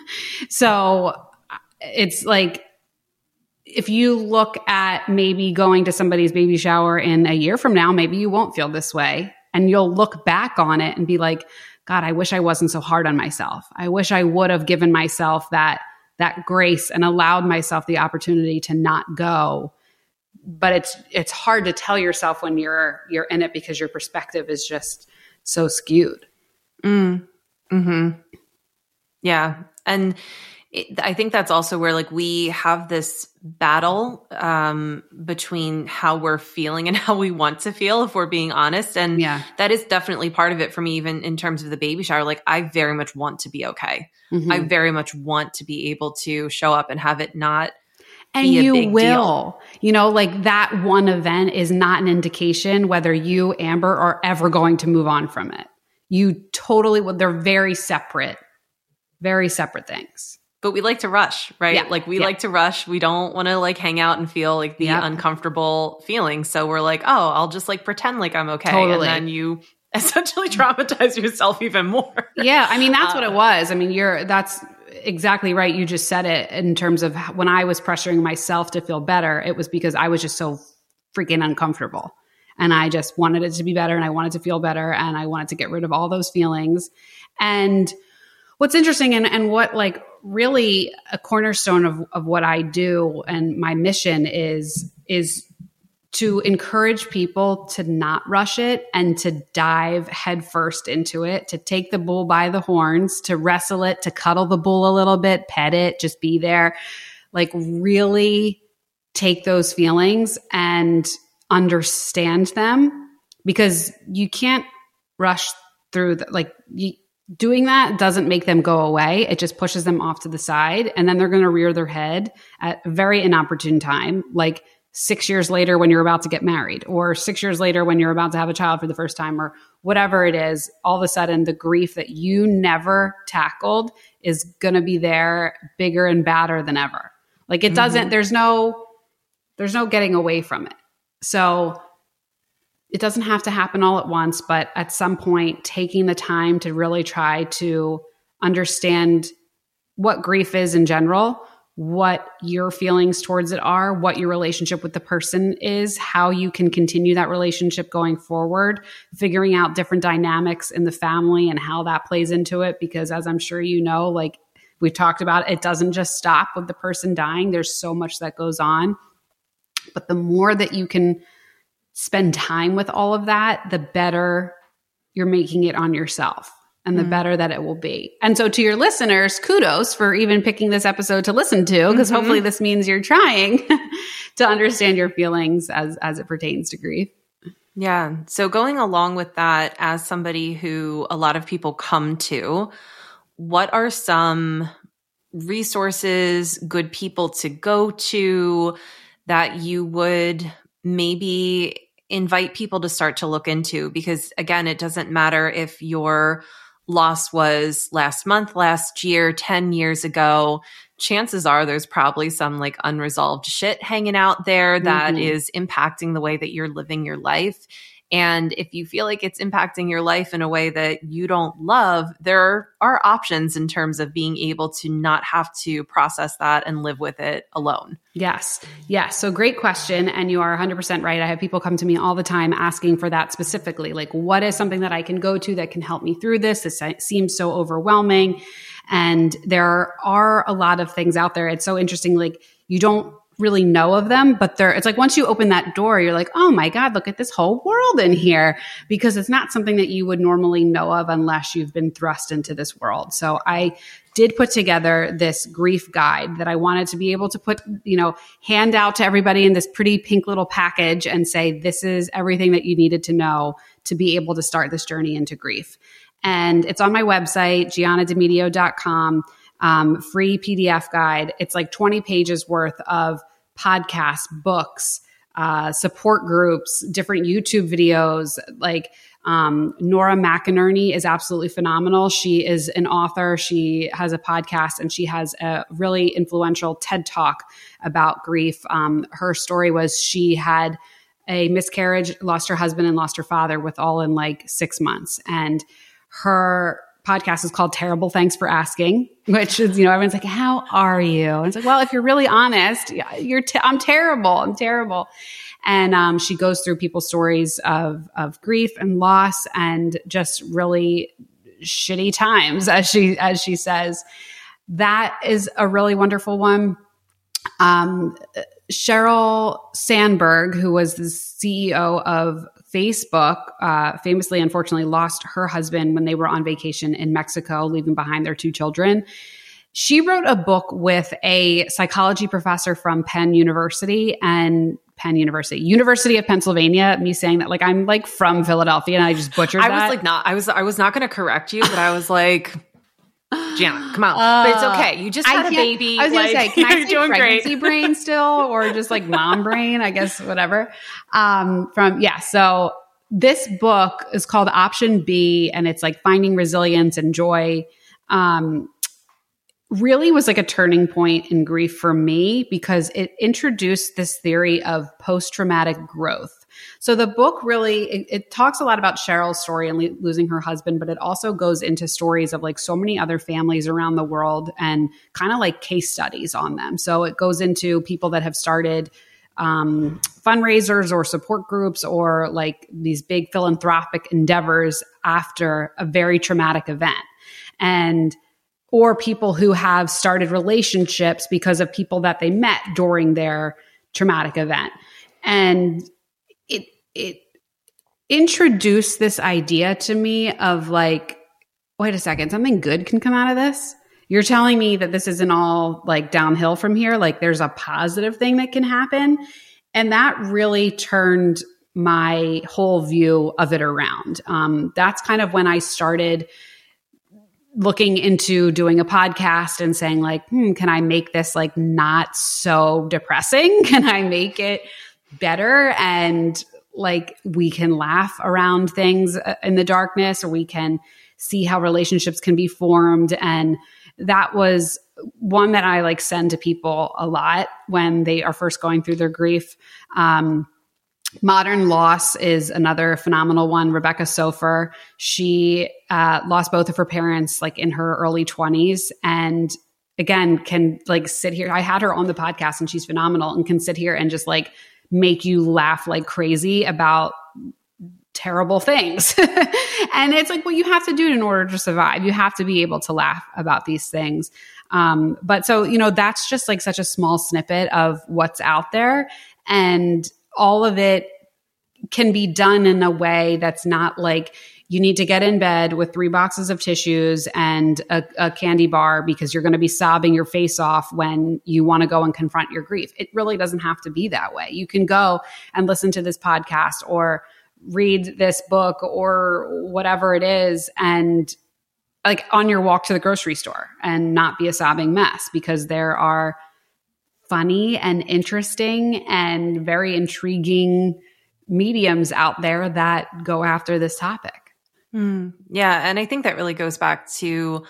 so uh, it's like, if you look at maybe going to somebody's baby shower in a year from now, maybe you won't feel this way. And you'll look back on it and be like, God, I wish I wasn't so hard on myself. I wish I would have given myself that that grace and allowed myself the opportunity to not go. But it's it's hard to tell yourself when you're you're in it because your perspective is just so skewed. Mm. Hmm. Yeah, and it, I think that's also where like we have this battle um, between how we're feeling and how we want to feel, if we're being honest. And yeah. that is definitely part of it for me, even in terms of the baby shower. Like, I very much want to be okay. Mm-hmm. I very much want to be able to show up and have it not. And you will, deal. you know, like that one event is not an indication whether you, Amber, are ever going to move on from it. You totally, they're very separate, very separate things but we like to rush, right? Yeah. Like we yeah. like to rush. We don't want to like hang out and feel like the yeah. uncomfortable feeling. So we're like, oh, I'll just like pretend like I'm okay. Totally. And then you essentially traumatize yourself even more. Yeah. I mean, that's uh, what it uh, was. I mean, you're, that's exactly right. You just said it in terms of when I was pressuring myself to feel better, it was because I was just so freaking uncomfortable. And I just wanted it to be better and I wanted to feel better and I wanted to get rid of all those feelings. And what's interesting and, and what like really a cornerstone of, of what I do and my mission is is to encourage people to not rush it and to dive headfirst into it, to take the bull by the horns, to wrestle it, to cuddle the bull a little bit, pet it, just be there. Like really take those feelings and understand them because you can't rush through the, like you, doing that doesn't make them go away. It just pushes them off to the side. And then they're going to rear their head at a very inopportune time, like six years later when you're about to get married, or six years later when you're about to have a child for the first time, or whatever it is. All of a sudden, the grief that you never tackled is going to be there bigger and badder than ever. Like it doesn't, mm-hmm. there's no, there's no getting away from it. So, it doesn't have to happen all at once, but at some point, taking the time to really try to understand what grief is in general, what your feelings towards it are, what your relationship with the person is, how you can continue that relationship going forward, figuring out different dynamics in the family and how that plays into it. Because as I'm sure you know, like we've talked about, it doesn't just stop with the person dying, there's so much that goes on. But the more that you can spend time with all of that, the better you're making it on yourself and the mm better that it will be. And so to your listeners, kudos for even picking this episode to listen to because mm-hmm. hopefully this means you're trying to understand your feelings as as it pertains to grief. Yeah. So going along with that as somebody who a lot of people come to, what are some resources, good people to go to that you would maybe invite people to start to look into because again it doesn't matter if your loss was last month last year 10 years ago chances are there's probably some like unresolved shit hanging out there that mm-hmm. is impacting the way that you're living your life and if you feel like it's impacting your life in a way that you don't love, there are options in terms of being able to not have to process that and live with it alone. Yes. Yes. So great question. And you are 100% right. I have people come to me all the time asking for that specifically. Like, what is something that I can go to that can help me through this? This seems so overwhelming. And there are a lot of things out there. It's so interesting. Like, you don't really know of them, but they're, it's like once you open that door, you're like, oh my God, look at this whole world in here because it's not something that you would normally know of unless you've been thrust into this world. So I did put together this grief guide that I wanted to be able to put, you know, hand out to everybody in this pretty pink little package and say, this is everything that you needed to know to be able to start this journey into grief. And it's on my website, giannademedio.com. um, free PDF guide. It's like 20 pages worth of podcasts, books, uh, support groups, different YouTube videos. Like um, Nora McInerny is absolutely phenomenal. She is an author. She has a podcast and she has a really influential TED talk about grief. Um, her story was she had a miscarriage, lost her husband, and lost her father with all in like six months. And her podcast is called Terrible Thanks for Asking, which is, you know, everyone's like, How are you? And it's like, Well, if you're really honest, you're, i I'm terrible. I'm terrible. And um, she goes through people's stories of, of grief and loss and just really shitty times, as she, as she says. That is a really wonderful one. Um, Sheryl Sandberg, who was the CEO of Facebook, uh, famously, unfortunately, lost her husband when they were on vacation in Mexico, leaving behind their two children. She wrote a book with a psychology professor from Penn University and Penn University, University of Pennsylvania. Me saying that, like I'm like from Philadelphia, and I just butchered. I that. was like, not. I was. I was not going to correct you, but I was like. Gianna, come on. Uh, but it's okay. You just had a baby. I was like, gonna say, can I say pregnancy great. brain still, or just like mom brain? I guess whatever. Um, from yeah. So this book is called Option B, and it's like finding resilience and joy. Um, really was like a turning point in grief for me because it introduced this theory of post traumatic growth. So the book really it, it, talks a lot about Sheryl's story and le- losing her husband, but it also goes into stories of like so many other families around the world and kind of like case studies on them. So it goes into people that have started um, fundraisers or support groups or like these big philanthropic endeavors after a very traumatic event. And or people who have started relationships because of people that they met during their traumatic event. And it introduced this idea to me of like, wait a second, something good can come out of this. You're telling me that this isn't all like downhill from here. Like there's a positive thing that can happen. And that really turned my whole view of it around. Um, that's kind of when I started looking into doing a podcast and saying like, hmm, can I make this like not so depressing? Can I make it better and like we can laugh around things uh, in the darkness or we can see how relationships can be formed. And that was one that i like send to people a lot when they are first going through their grief. Um, modern loss is another phenomenal one. Rebecca soffer she uh, lost both of her parents like in her early 20s and again can like sit here. I had her on the podcast and she's phenomenal and can sit here and just like make you laugh like crazy about terrible things. and it's like, well, you have to do it in order to survive. You have to be able to laugh about these things. Um, but so, you know, that's just like such a small snippet of what's out there. And all of it can be done in a way that's not like, you need to get in bed with three boxes of tissues and a, a candy bar because you're going to be sobbing your face off when you want to go and confront your grief. It really doesn't have to be that way. You can go and listen to this podcast or read this book or whatever it is and like on your walk to the grocery store and not be a sobbing mess because there are funny and interesting and very intriguing mediums out there that go after this topic. Mm, yeah. And I think that really goes back to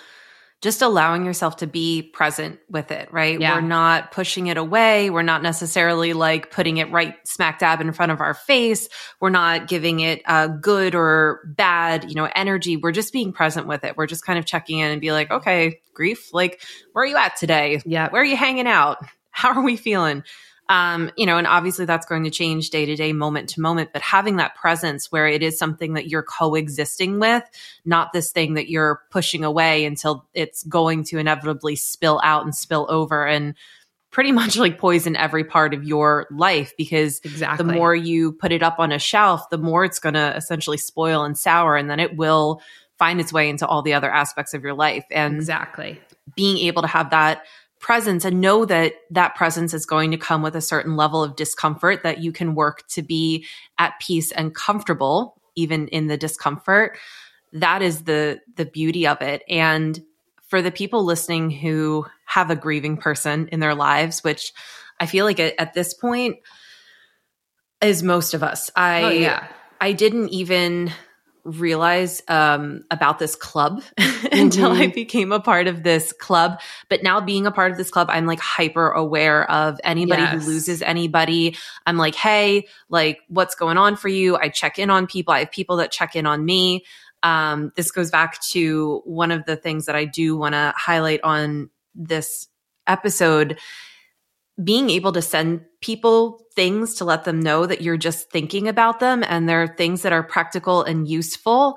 just allowing yourself to be present with it, right? Yeah. We're not pushing it away. We're not necessarily like putting it right smack dab in front of our face. We're not giving it a good or bad, you know, energy. We're just being present with it. We're just kind of checking in and be like, okay, grief, like, where are you at today? Yeah. Where are you hanging out? How are we feeling? Um, you know, and obviously that's going to change day to day, moment to moment, but having that presence where it is something that you're coexisting with, not this thing that you're pushing away until it's going to inevitably spill out and spill over and pretty much like poison every part of your life because exactly. the more you put it up on a shelf, the more it's going to essentially spoil and sour and then it will find its way into all the other aspects of your life. And exactly being able to have that presence and know that that presence is going to come with a certain level of discomfort that you can work to be at peace and comfortable even in the discomfort that is the the beauty of it and for the people listening who have a grieving person in their lives, which I feel like at, at this point is most of us. I oh, yeah. I didn't even realize um, about this club mm-hmm. until I mm-hmm. became a part of this club. But now being a part of this club, I'm like hyper aware of anybody yes. who loses anybody. I'm like, hey, like, what's going on for you? I check in on people. I have people that check in on me. Um, this goes back to one of the things that I do want to highlight on this episode being able to send people things to let them know that you're just thinking about them and there are things that are practical and useful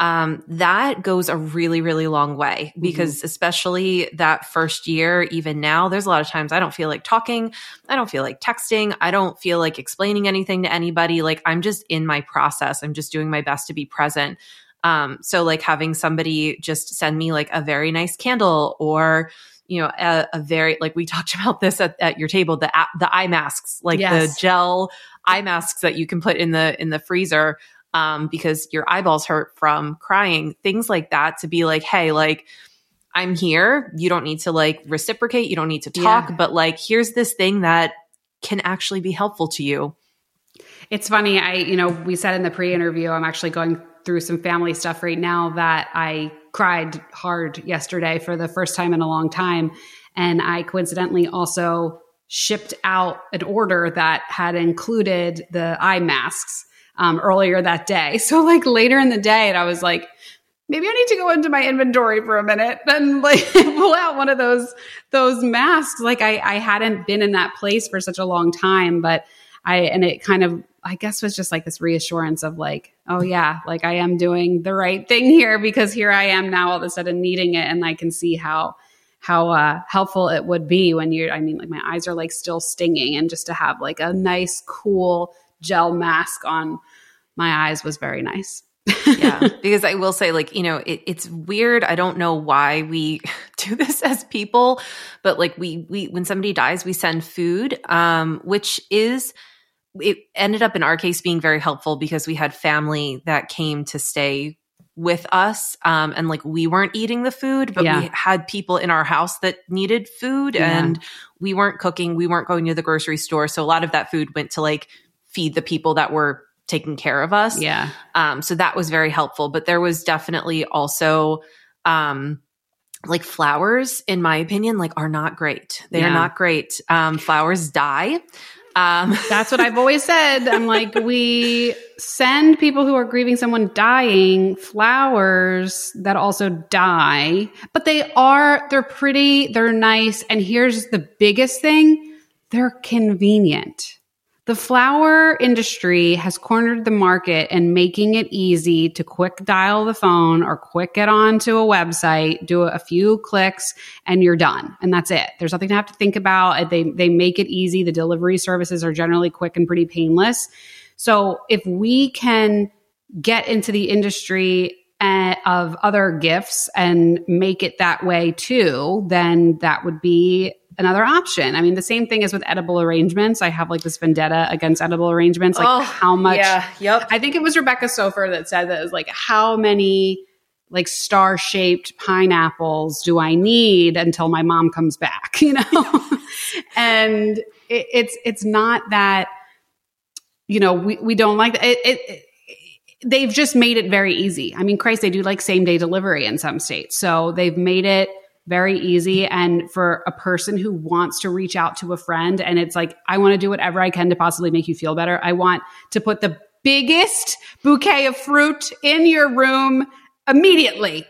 um, that goes a really really long way mm-hmm. because mm-hmm. especially that first year even now there's a lot of times i don't feel like talking i don't feel like texting i don't feel like explaining anything to anybody like i'm just in my process i'm just doing my best to be present um, so like having somebody just send me like a very nice candle or you know, a, a, very like we talked about this at, at your table, the the eye masks, like yes. the gel eye masks that you can put in the in the freezer um, because your eyeballs hurt from crying, things like that. To be like, hey, like I'm here. You don't need to like reciprocate. You don't need to talk, yeah. but like here's this thing that can actually be helpful to you. It's funny. I, you know, we said in the pre interview, I'm actually going through some family stuff right now that I cried hard yesterday for the first time in a long time. And I coincidentally also shipped out an order that had included the eye masks um, earlier that day. So, like later in the day, and I was like, maybe I need to go into my inventory for a minute and like pull out one of those those masks. Like I, I hadn't been in that place for such a long time, but I and it kind of I guess was just like this reassurance of like, oh yeah, like I am doing the right thing here because here I am now all of a sudden needing it and I can see how how uh, helpful it would be when you're I mean like my eyes are like still stinging and just to have like a nice cool gel mask on my eyes was very nice. yeah, because I will say, like, you know, it, it's weird. I don't know why we do this as people, but like, we we when somebody dies, we send food, um, which is it ended up in our case being very helpful because we had family that came to stay with us um, and like we weren't eating the food but yeah. we had people in our house that needed food yeah. and we weren't cooking we weren't going to the grocery store so a lot of that food went to like feed the people that were taking care of us yeah um, so that was very helpful but there was definitely also um, like flowers in my opinion like are not great they yeah. are not great um, flowers die um, That's what I've always said. I'm like, we send people who are grieving someone dying flowers that also die, but they are, they're pretty, they're nice. And here's the biggest thing they're convenient. The flower industry has cornered the market and making it easy to quick dial the phone or quick get onto a website, do a few clicks, and you're done. And that's it. There's nothing to have to think about. They, they make it easy. The delivery services are generally quick and pretty painless. So if we can get into the industry eh, of other gifts and make it that way too, then that would be another option. I mean, the same thing is with edible arrangements. I have like this vendetta against edible arrangements. Like, oh, how much? Yeah, yep. I think it was Rebecca Soffer that said that it was like, how many like star shaped pineapples do I need until my mom comes back? You know, and it, it's it's not that you know we we don't like it, it, it they've just made it very easy. I mean, Christ, they do like same day delivery in some states. So they've made it very easy. And for a person who wants to reach out to a friend and it's like, I want to do whatever I can to possibly make you feel better. I want to put the biggest bouquet of fruit in your room immediately.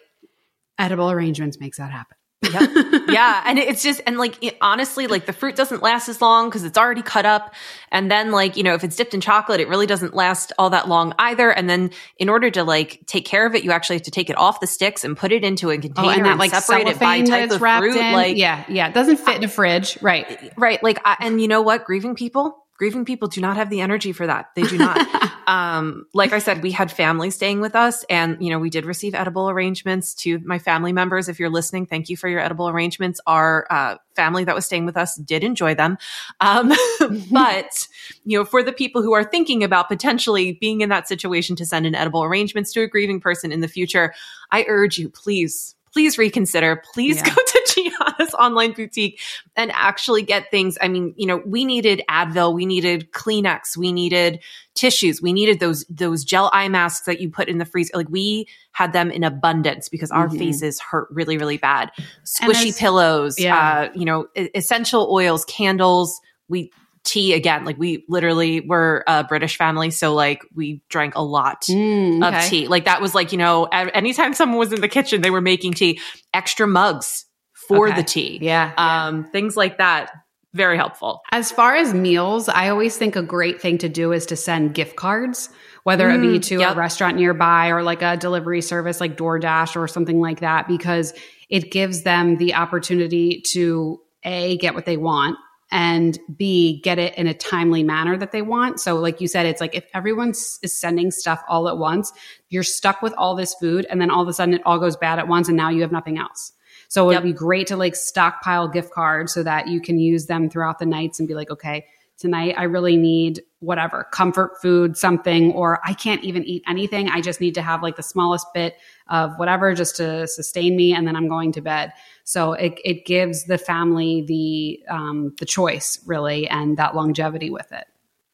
Edible arrangements makes that happen. Yep. yeah. And it's just, and like, it, honestly, like the fruit doesn't last as long because it's already cut up. And then, like, you know, if it's dipped in chocolate, it really doesn't last all that long either. And then, in order to like take care of it, you actually have to take it off the sticks and put it into a container oh, and, that, and like separate it by type of fruit. In. Like, yeah. Yeah. It doesn't fit in a fridge. Right. Right. Like, I, and you know what? Grieving people, grieving people do not have the energy for that. They do not. um, like I said, we had family staying with us and, you know, we did receive edible arrangements to my family members. If you're listening, thank you for your edible arrangements. Our, uh, family that was staying with us did enjoy them. Um, but, you know, for the people who are thinking about potentially being in that situation to send an edible arrangements to a grieving person in the future, I urge you, please, please reconsider. Please yeah. go to Gianna's online boutique and actually get things. I mean, you know, we needed Advil, we needed Kleenex, we needed tissues, we needed those those gel eye masks that you put in the freezer. Like we had them in abundance because our mm-hmm. faces hurt really, really bad. Squishy pillows, yeah. uh, you know, essential oils, candles. We tea again. Like we literally were a British family, so like we drank a lot mm, okay. of tea. Like that was like you know, anytime someone was in the kitchen, they were making tea. Extra mugs for okay. the tea, yeah, um, yeah. things like that. Very helpful. As far as meals, I always think a great thing to do is to send gift cards whether mm, it be mm, to yep. a restaurant nearby or like a delivery service like DoorDash or something like that, because it gives them the opportunity to A, get what they want and B, get it in a timely manner that they want. So, like you said, it's like if everyone is sending stuff all at once, you're stuck with all this food, and then all of a sudden it all goes bad at once, and now you have nothing else. So, it'd be great to like stockpile gift cards so that you can use them throughout the nights and be like, okay, tonight I really need whatever comfort food, something, or I can't even eat anything. I just need to have like the smallest bit of whatever just to sustain me, and then I'm going to bed. So it, it gives the family the um, the choice really and that longevity with it.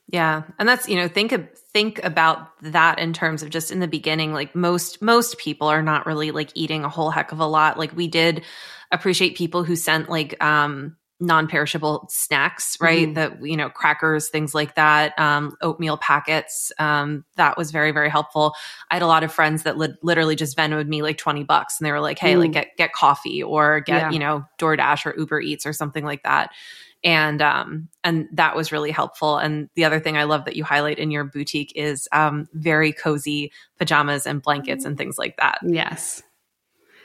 Yeah, and that's you know think of, think about that in terms of just in the beginning. Like most most people are not really like eating a whole heck of a lot. Like we did appreciate people who sent like um non-perishable snacks right? Mm-hmm. that you know crackers things like that um, oatmeal packets um, that was very very helpful. I had a lot of friends that li- literally just venmoed me like 20 bucks and they were like hey mm. like get get coffee or get yeah. you know doordash or uber eats or something like that. And um and that was really helpful. And the other thing i love that you highlight in your boutique is um very cozy pajamas and blankets and things like that. Yes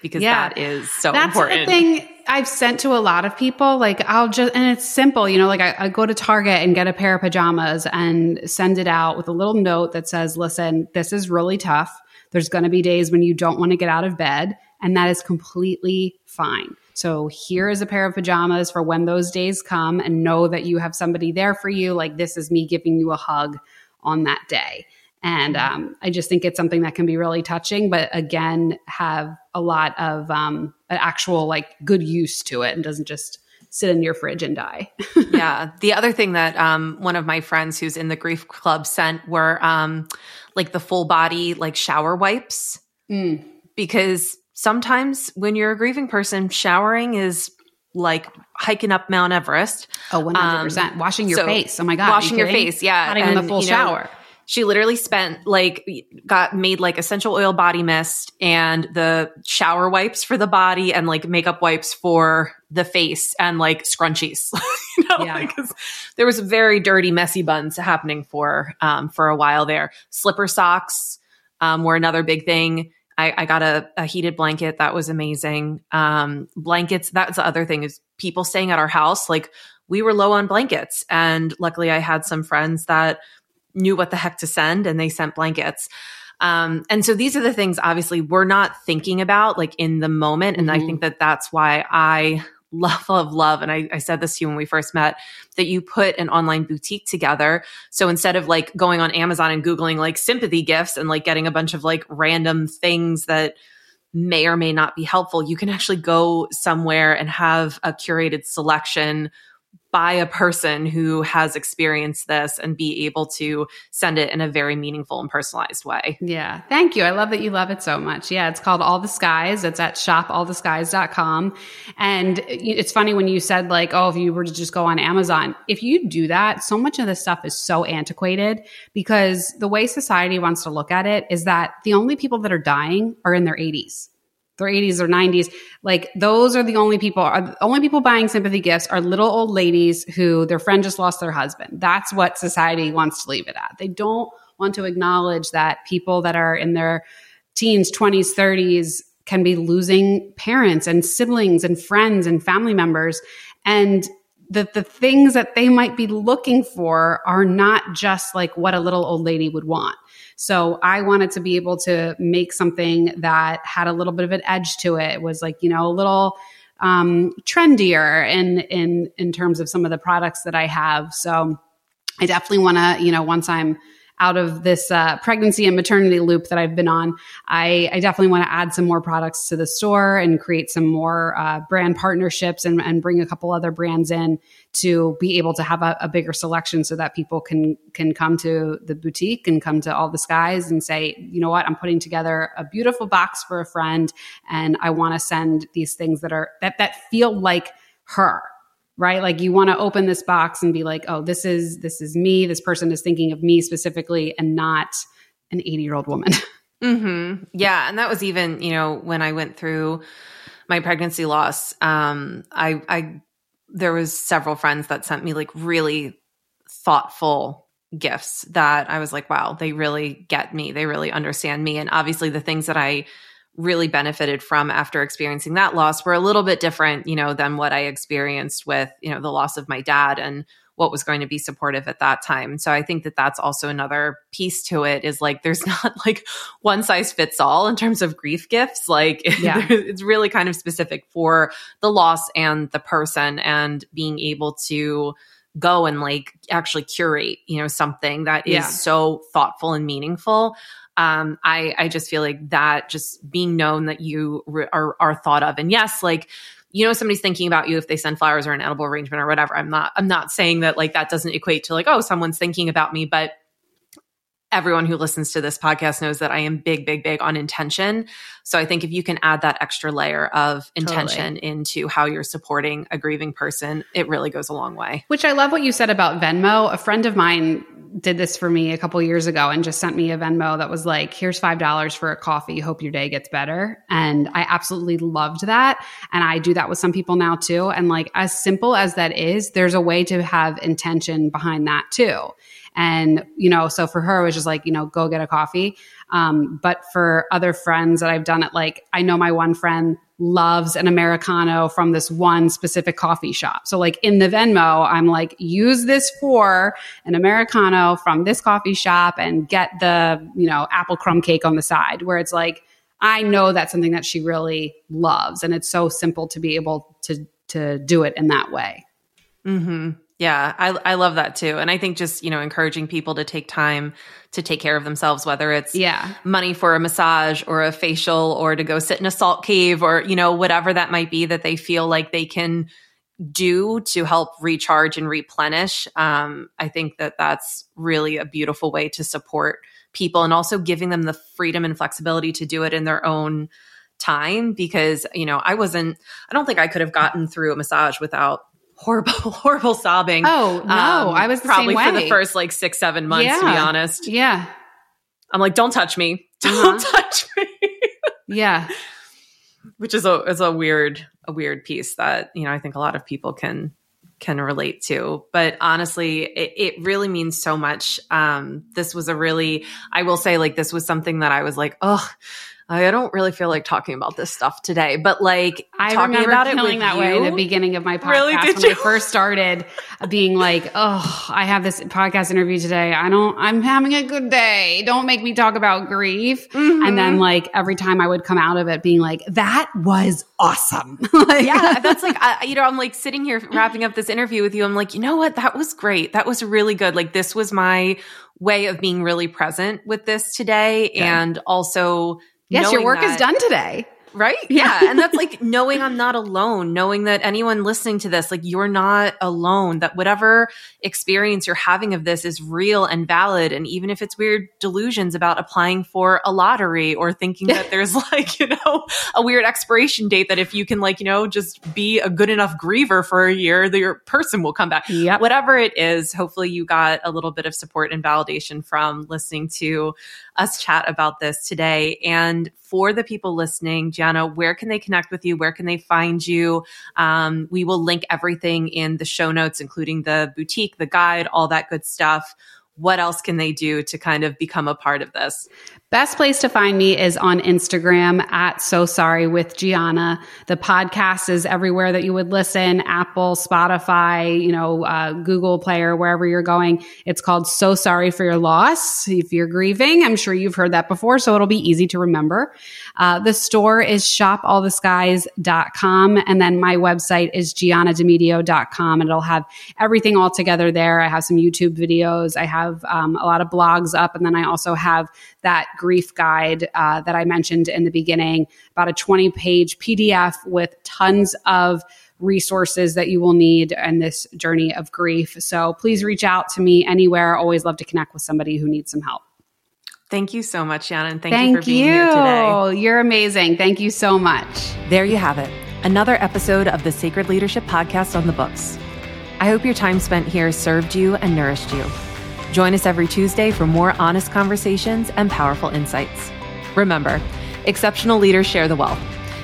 because yeah. that is so That's important. The thing I've sent to a lot of people. Like I'll just, and it's simple, you know, like I, I, go to Target and get a pair of pajamas and send it out with a little note that says, listen, this is really tough. There's going to be days when you don't want to get out of bed, and that is completely fine. So here is a pair of pajamas for when those days come and know that you have somebody there for you. Like this is me giving you a hug on that day. And um, I just think it's something that can be really touching, but again, have a lot of um, an actual like good use to it and doesn't just sit in your fridge and die. yeah. The other thing that um, one of my friends who's in the grief club sent were um, like the full body like shower wipes. Mm. Because sometimes when you're a grieving person, showering is like hiking up Mount Everest. Oh, 100%. Um, washing your so face. Oh my God. Washing you your face. Yeah. Not even the full shower. Know, she literally spent like got made like essential oil body mist and the shower wipes for the body and like makeup wipes for the face and like scrunchies. You know yeah. because there was very dirty messy buns happening for um for a while there. Slipper socks um were another big thing. I, I got a, a heated blanket. That was amazing. Um blankets that's the other thing is people staying at our house like we were low on blankets. And luckily i had some friends that knew what the heck to send and they sent blankets. Um, and so these are the things obviously we're not thinking about like in the moment. And mm-hmm. I think that that's why I love, love, love. And I, I, said this to you when we first met that you put an online boutique together. So instead of like going on Amazon and Googling like sympathy gifts and like getting a bunch of like random things that may or may not be helpful, you can actually go somewhere and have a curated selection by a person who has experienced this and be able to send it in a very meaningful and personalized way. Yeah. Thank you. I love that you love it so much. Yeah. It's called All the Skies. It's at shopalltheskies.com. And it's funny when you said like, oh, if you were to just go on Amazon, if you do that, so much of this stuff is so antiquated because the way society wants to look at it is that the only people that are dying are in their 80s their 80s or 90s like those are the only people are the only people buying sympathy gifts are little old ladies who their friend just lost their husband. That's what society wants to leave it at. They don't want to acknowledge that people that are in their teens 20s 30s can be losing parents and siblings and friends and family members. And that the things that they might be looking for are not just like what a little old lady would want so I wanted to be able to make something that had a little bit of an edge to it. It was like, you know, a little um, trendier in in in terms of some of the products that I have. So I definitely want to, you know, once I'm out of this uh, pregnancy and maternity loop that I've been on, I, I definitely want to add some more products to the store and create some more uh, brand partnerships and, and bring a couple other brands in to be able to have a, a, bigger selection so that people can can come to the boutique and come to all the skies and say you know what? I'm putting together a beautiful box for a friend and i want to send these things that are that that feel like her right like you want to open this box and be like oh this is this is me this person is thinking of me specifically and not an 80 year old woman mm-hmm. yeah and that was even you know when i went through my pregnancy loss um, I, I there was several friends that sent me like really thoughtful gifts that I was like, wow, they really get me. They really understand me. And obviously the things that I really benefited from after experiencing that loss were a little bit different, you know, than what I experienced with, you know, the loss of my dad and what was going to be supportive at that time. So I think that that's also another piece to it is like there's not like one size fits all in terms of grief gifts. Like yeah. it's really kind of specific for the loss and the person and being able to go and like actually curate, you know, something that is yeah. so thoughtful and meaningful. Um, I, I just feel like that just being known that you re- are, are thought of. And yes, like you know somebody's thinking about you if they send flowers or an edible arrangement or whatever i'm not i'm not saying that like that doesn't equate to like oh someone's thinking about me but everyone who listens to this podcast knows that I am big, big, big on intention. So I think if you can add that extra layer of intention totally. into how you're supporting a grieving person, it really goes a long way. Which I love what you said about Venmo. A friend of mine did this for me a couple years ago and just sent me a Venmo that was like, here's $5 for a coffee. Hope your day gets better. And I absolutely loved that. And I do that with some people now too. And like, as simple as that is, there's a way to have intention behind that too. And, you know, so for her, it was just like, you know, go get a coffee. Um, but for other friends that I've done it, like I know my one friend loves an Americano from this one specific coffee shop. So like in the Venmo, I'm like, use this for an Americano from this coffee shop and get the, you know, apple crumb cake on the side where it's like, I know that's something that she really loves. And it's so simple to be able to, to do it in that way. Mm-hmm. Yeah, I, I love that too. And I think just, you know, encouraging people to take time to take care of themselves, whether it's yeah. money for a massage or a facial or to go sit in a salt cave or, you know, whatever that might be that they feel like they can do to help recharge and replenish. Um, I think that that's really a beautiful way to support people and also giving them the freedom and flexibility to do it in their own time because, you know, I wasn't, I don't think I could have gotten through a massage without horrible, horrible sobbing. Oh no, um, I was probably for the first like six, seven months. Yeah. To be honest, yeah. I'm like, don't touch me, don't uh-huh. touch me. yeah, which is a is a weird a weird piece that you know I think a lot of people can can relate to. But honestly, it, it really means so much. Um, this was a really, I will say, like this was something that I was like, oh I don't really feel like talking about this stuff today, but like I talking remember about feeling it that you, way in the beginning of my podcast really, when you? I first started being like, "Oh, I have this podcast interview today. I don't. I'm having a good day. Don't make me talk about grief." Mm-hmm. And then like every time I would come out of it being like, "That was awesome." like, yeah, that's like I, you know, I'm like sitting here wrapping up this interview with you. I'm like, you know what? That was great. That was really good. Like this was my way of being really present with this today, and also Yes, your work that, is done today. Right? Yeah. and that's like knowing I'm not alone, knowing that anyone listening to this, like you're not alone, that whatever experience you're having of this is real and valid. And even if it's weird delusions about applying for a lottery or thinking that there's like, you know, a weird expiration date that if you can like, you know, just be a good enough griever for a year, your person will come back. Yep. Whatever it is, hopefully you got a little bit of support and validation from listening to us chat about this today. And for the people listening, Gianna, where can they connect with you? Where can they find you? Um, we will link everything in the show notes, including the boutique, the guide, all that good stuff what else can they do to kind of become a part of this? Best place to find me is on Instagram at So Sorry with Gianna. The podcast is everywhere that you would listen Apple, Spotify, you know, uh, Google Player, wherever you're going. It's called So Sorry for Your Loss. If you're grieving, I'm sure you've heard that before, so it'll be easy to remember. Uh, the store is shopalltheskies.com. And then my website is giannademedio.com. And it'll have everything all together there. I have some YouTube videos. I have have um, a lot of blogs up. And then I also have that grief guide uh, that I mentioned in the beginning, about a 20 page PDF with tons of resources that you will need in this journey of grief. So please reach out to me anywhere. Always love to connect with somebody who needs some help. Thank you so much, Shannon. Thank, Thank you for being you. here today. You're amazing. Thank you so much. There you have it. Another episode of the Sacred Leadership Podcast on the books. I hope your time spent here served you and nourished you. Join us every Tuesday for more honest conversations and powerful insights. Remember, exceptional leaders share the wealth.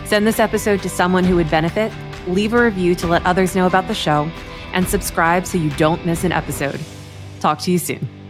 Send this episode to someone who would benefit, leave a review to let others know about the show, and subscribe so you don't miss an episode. Talk to you soon.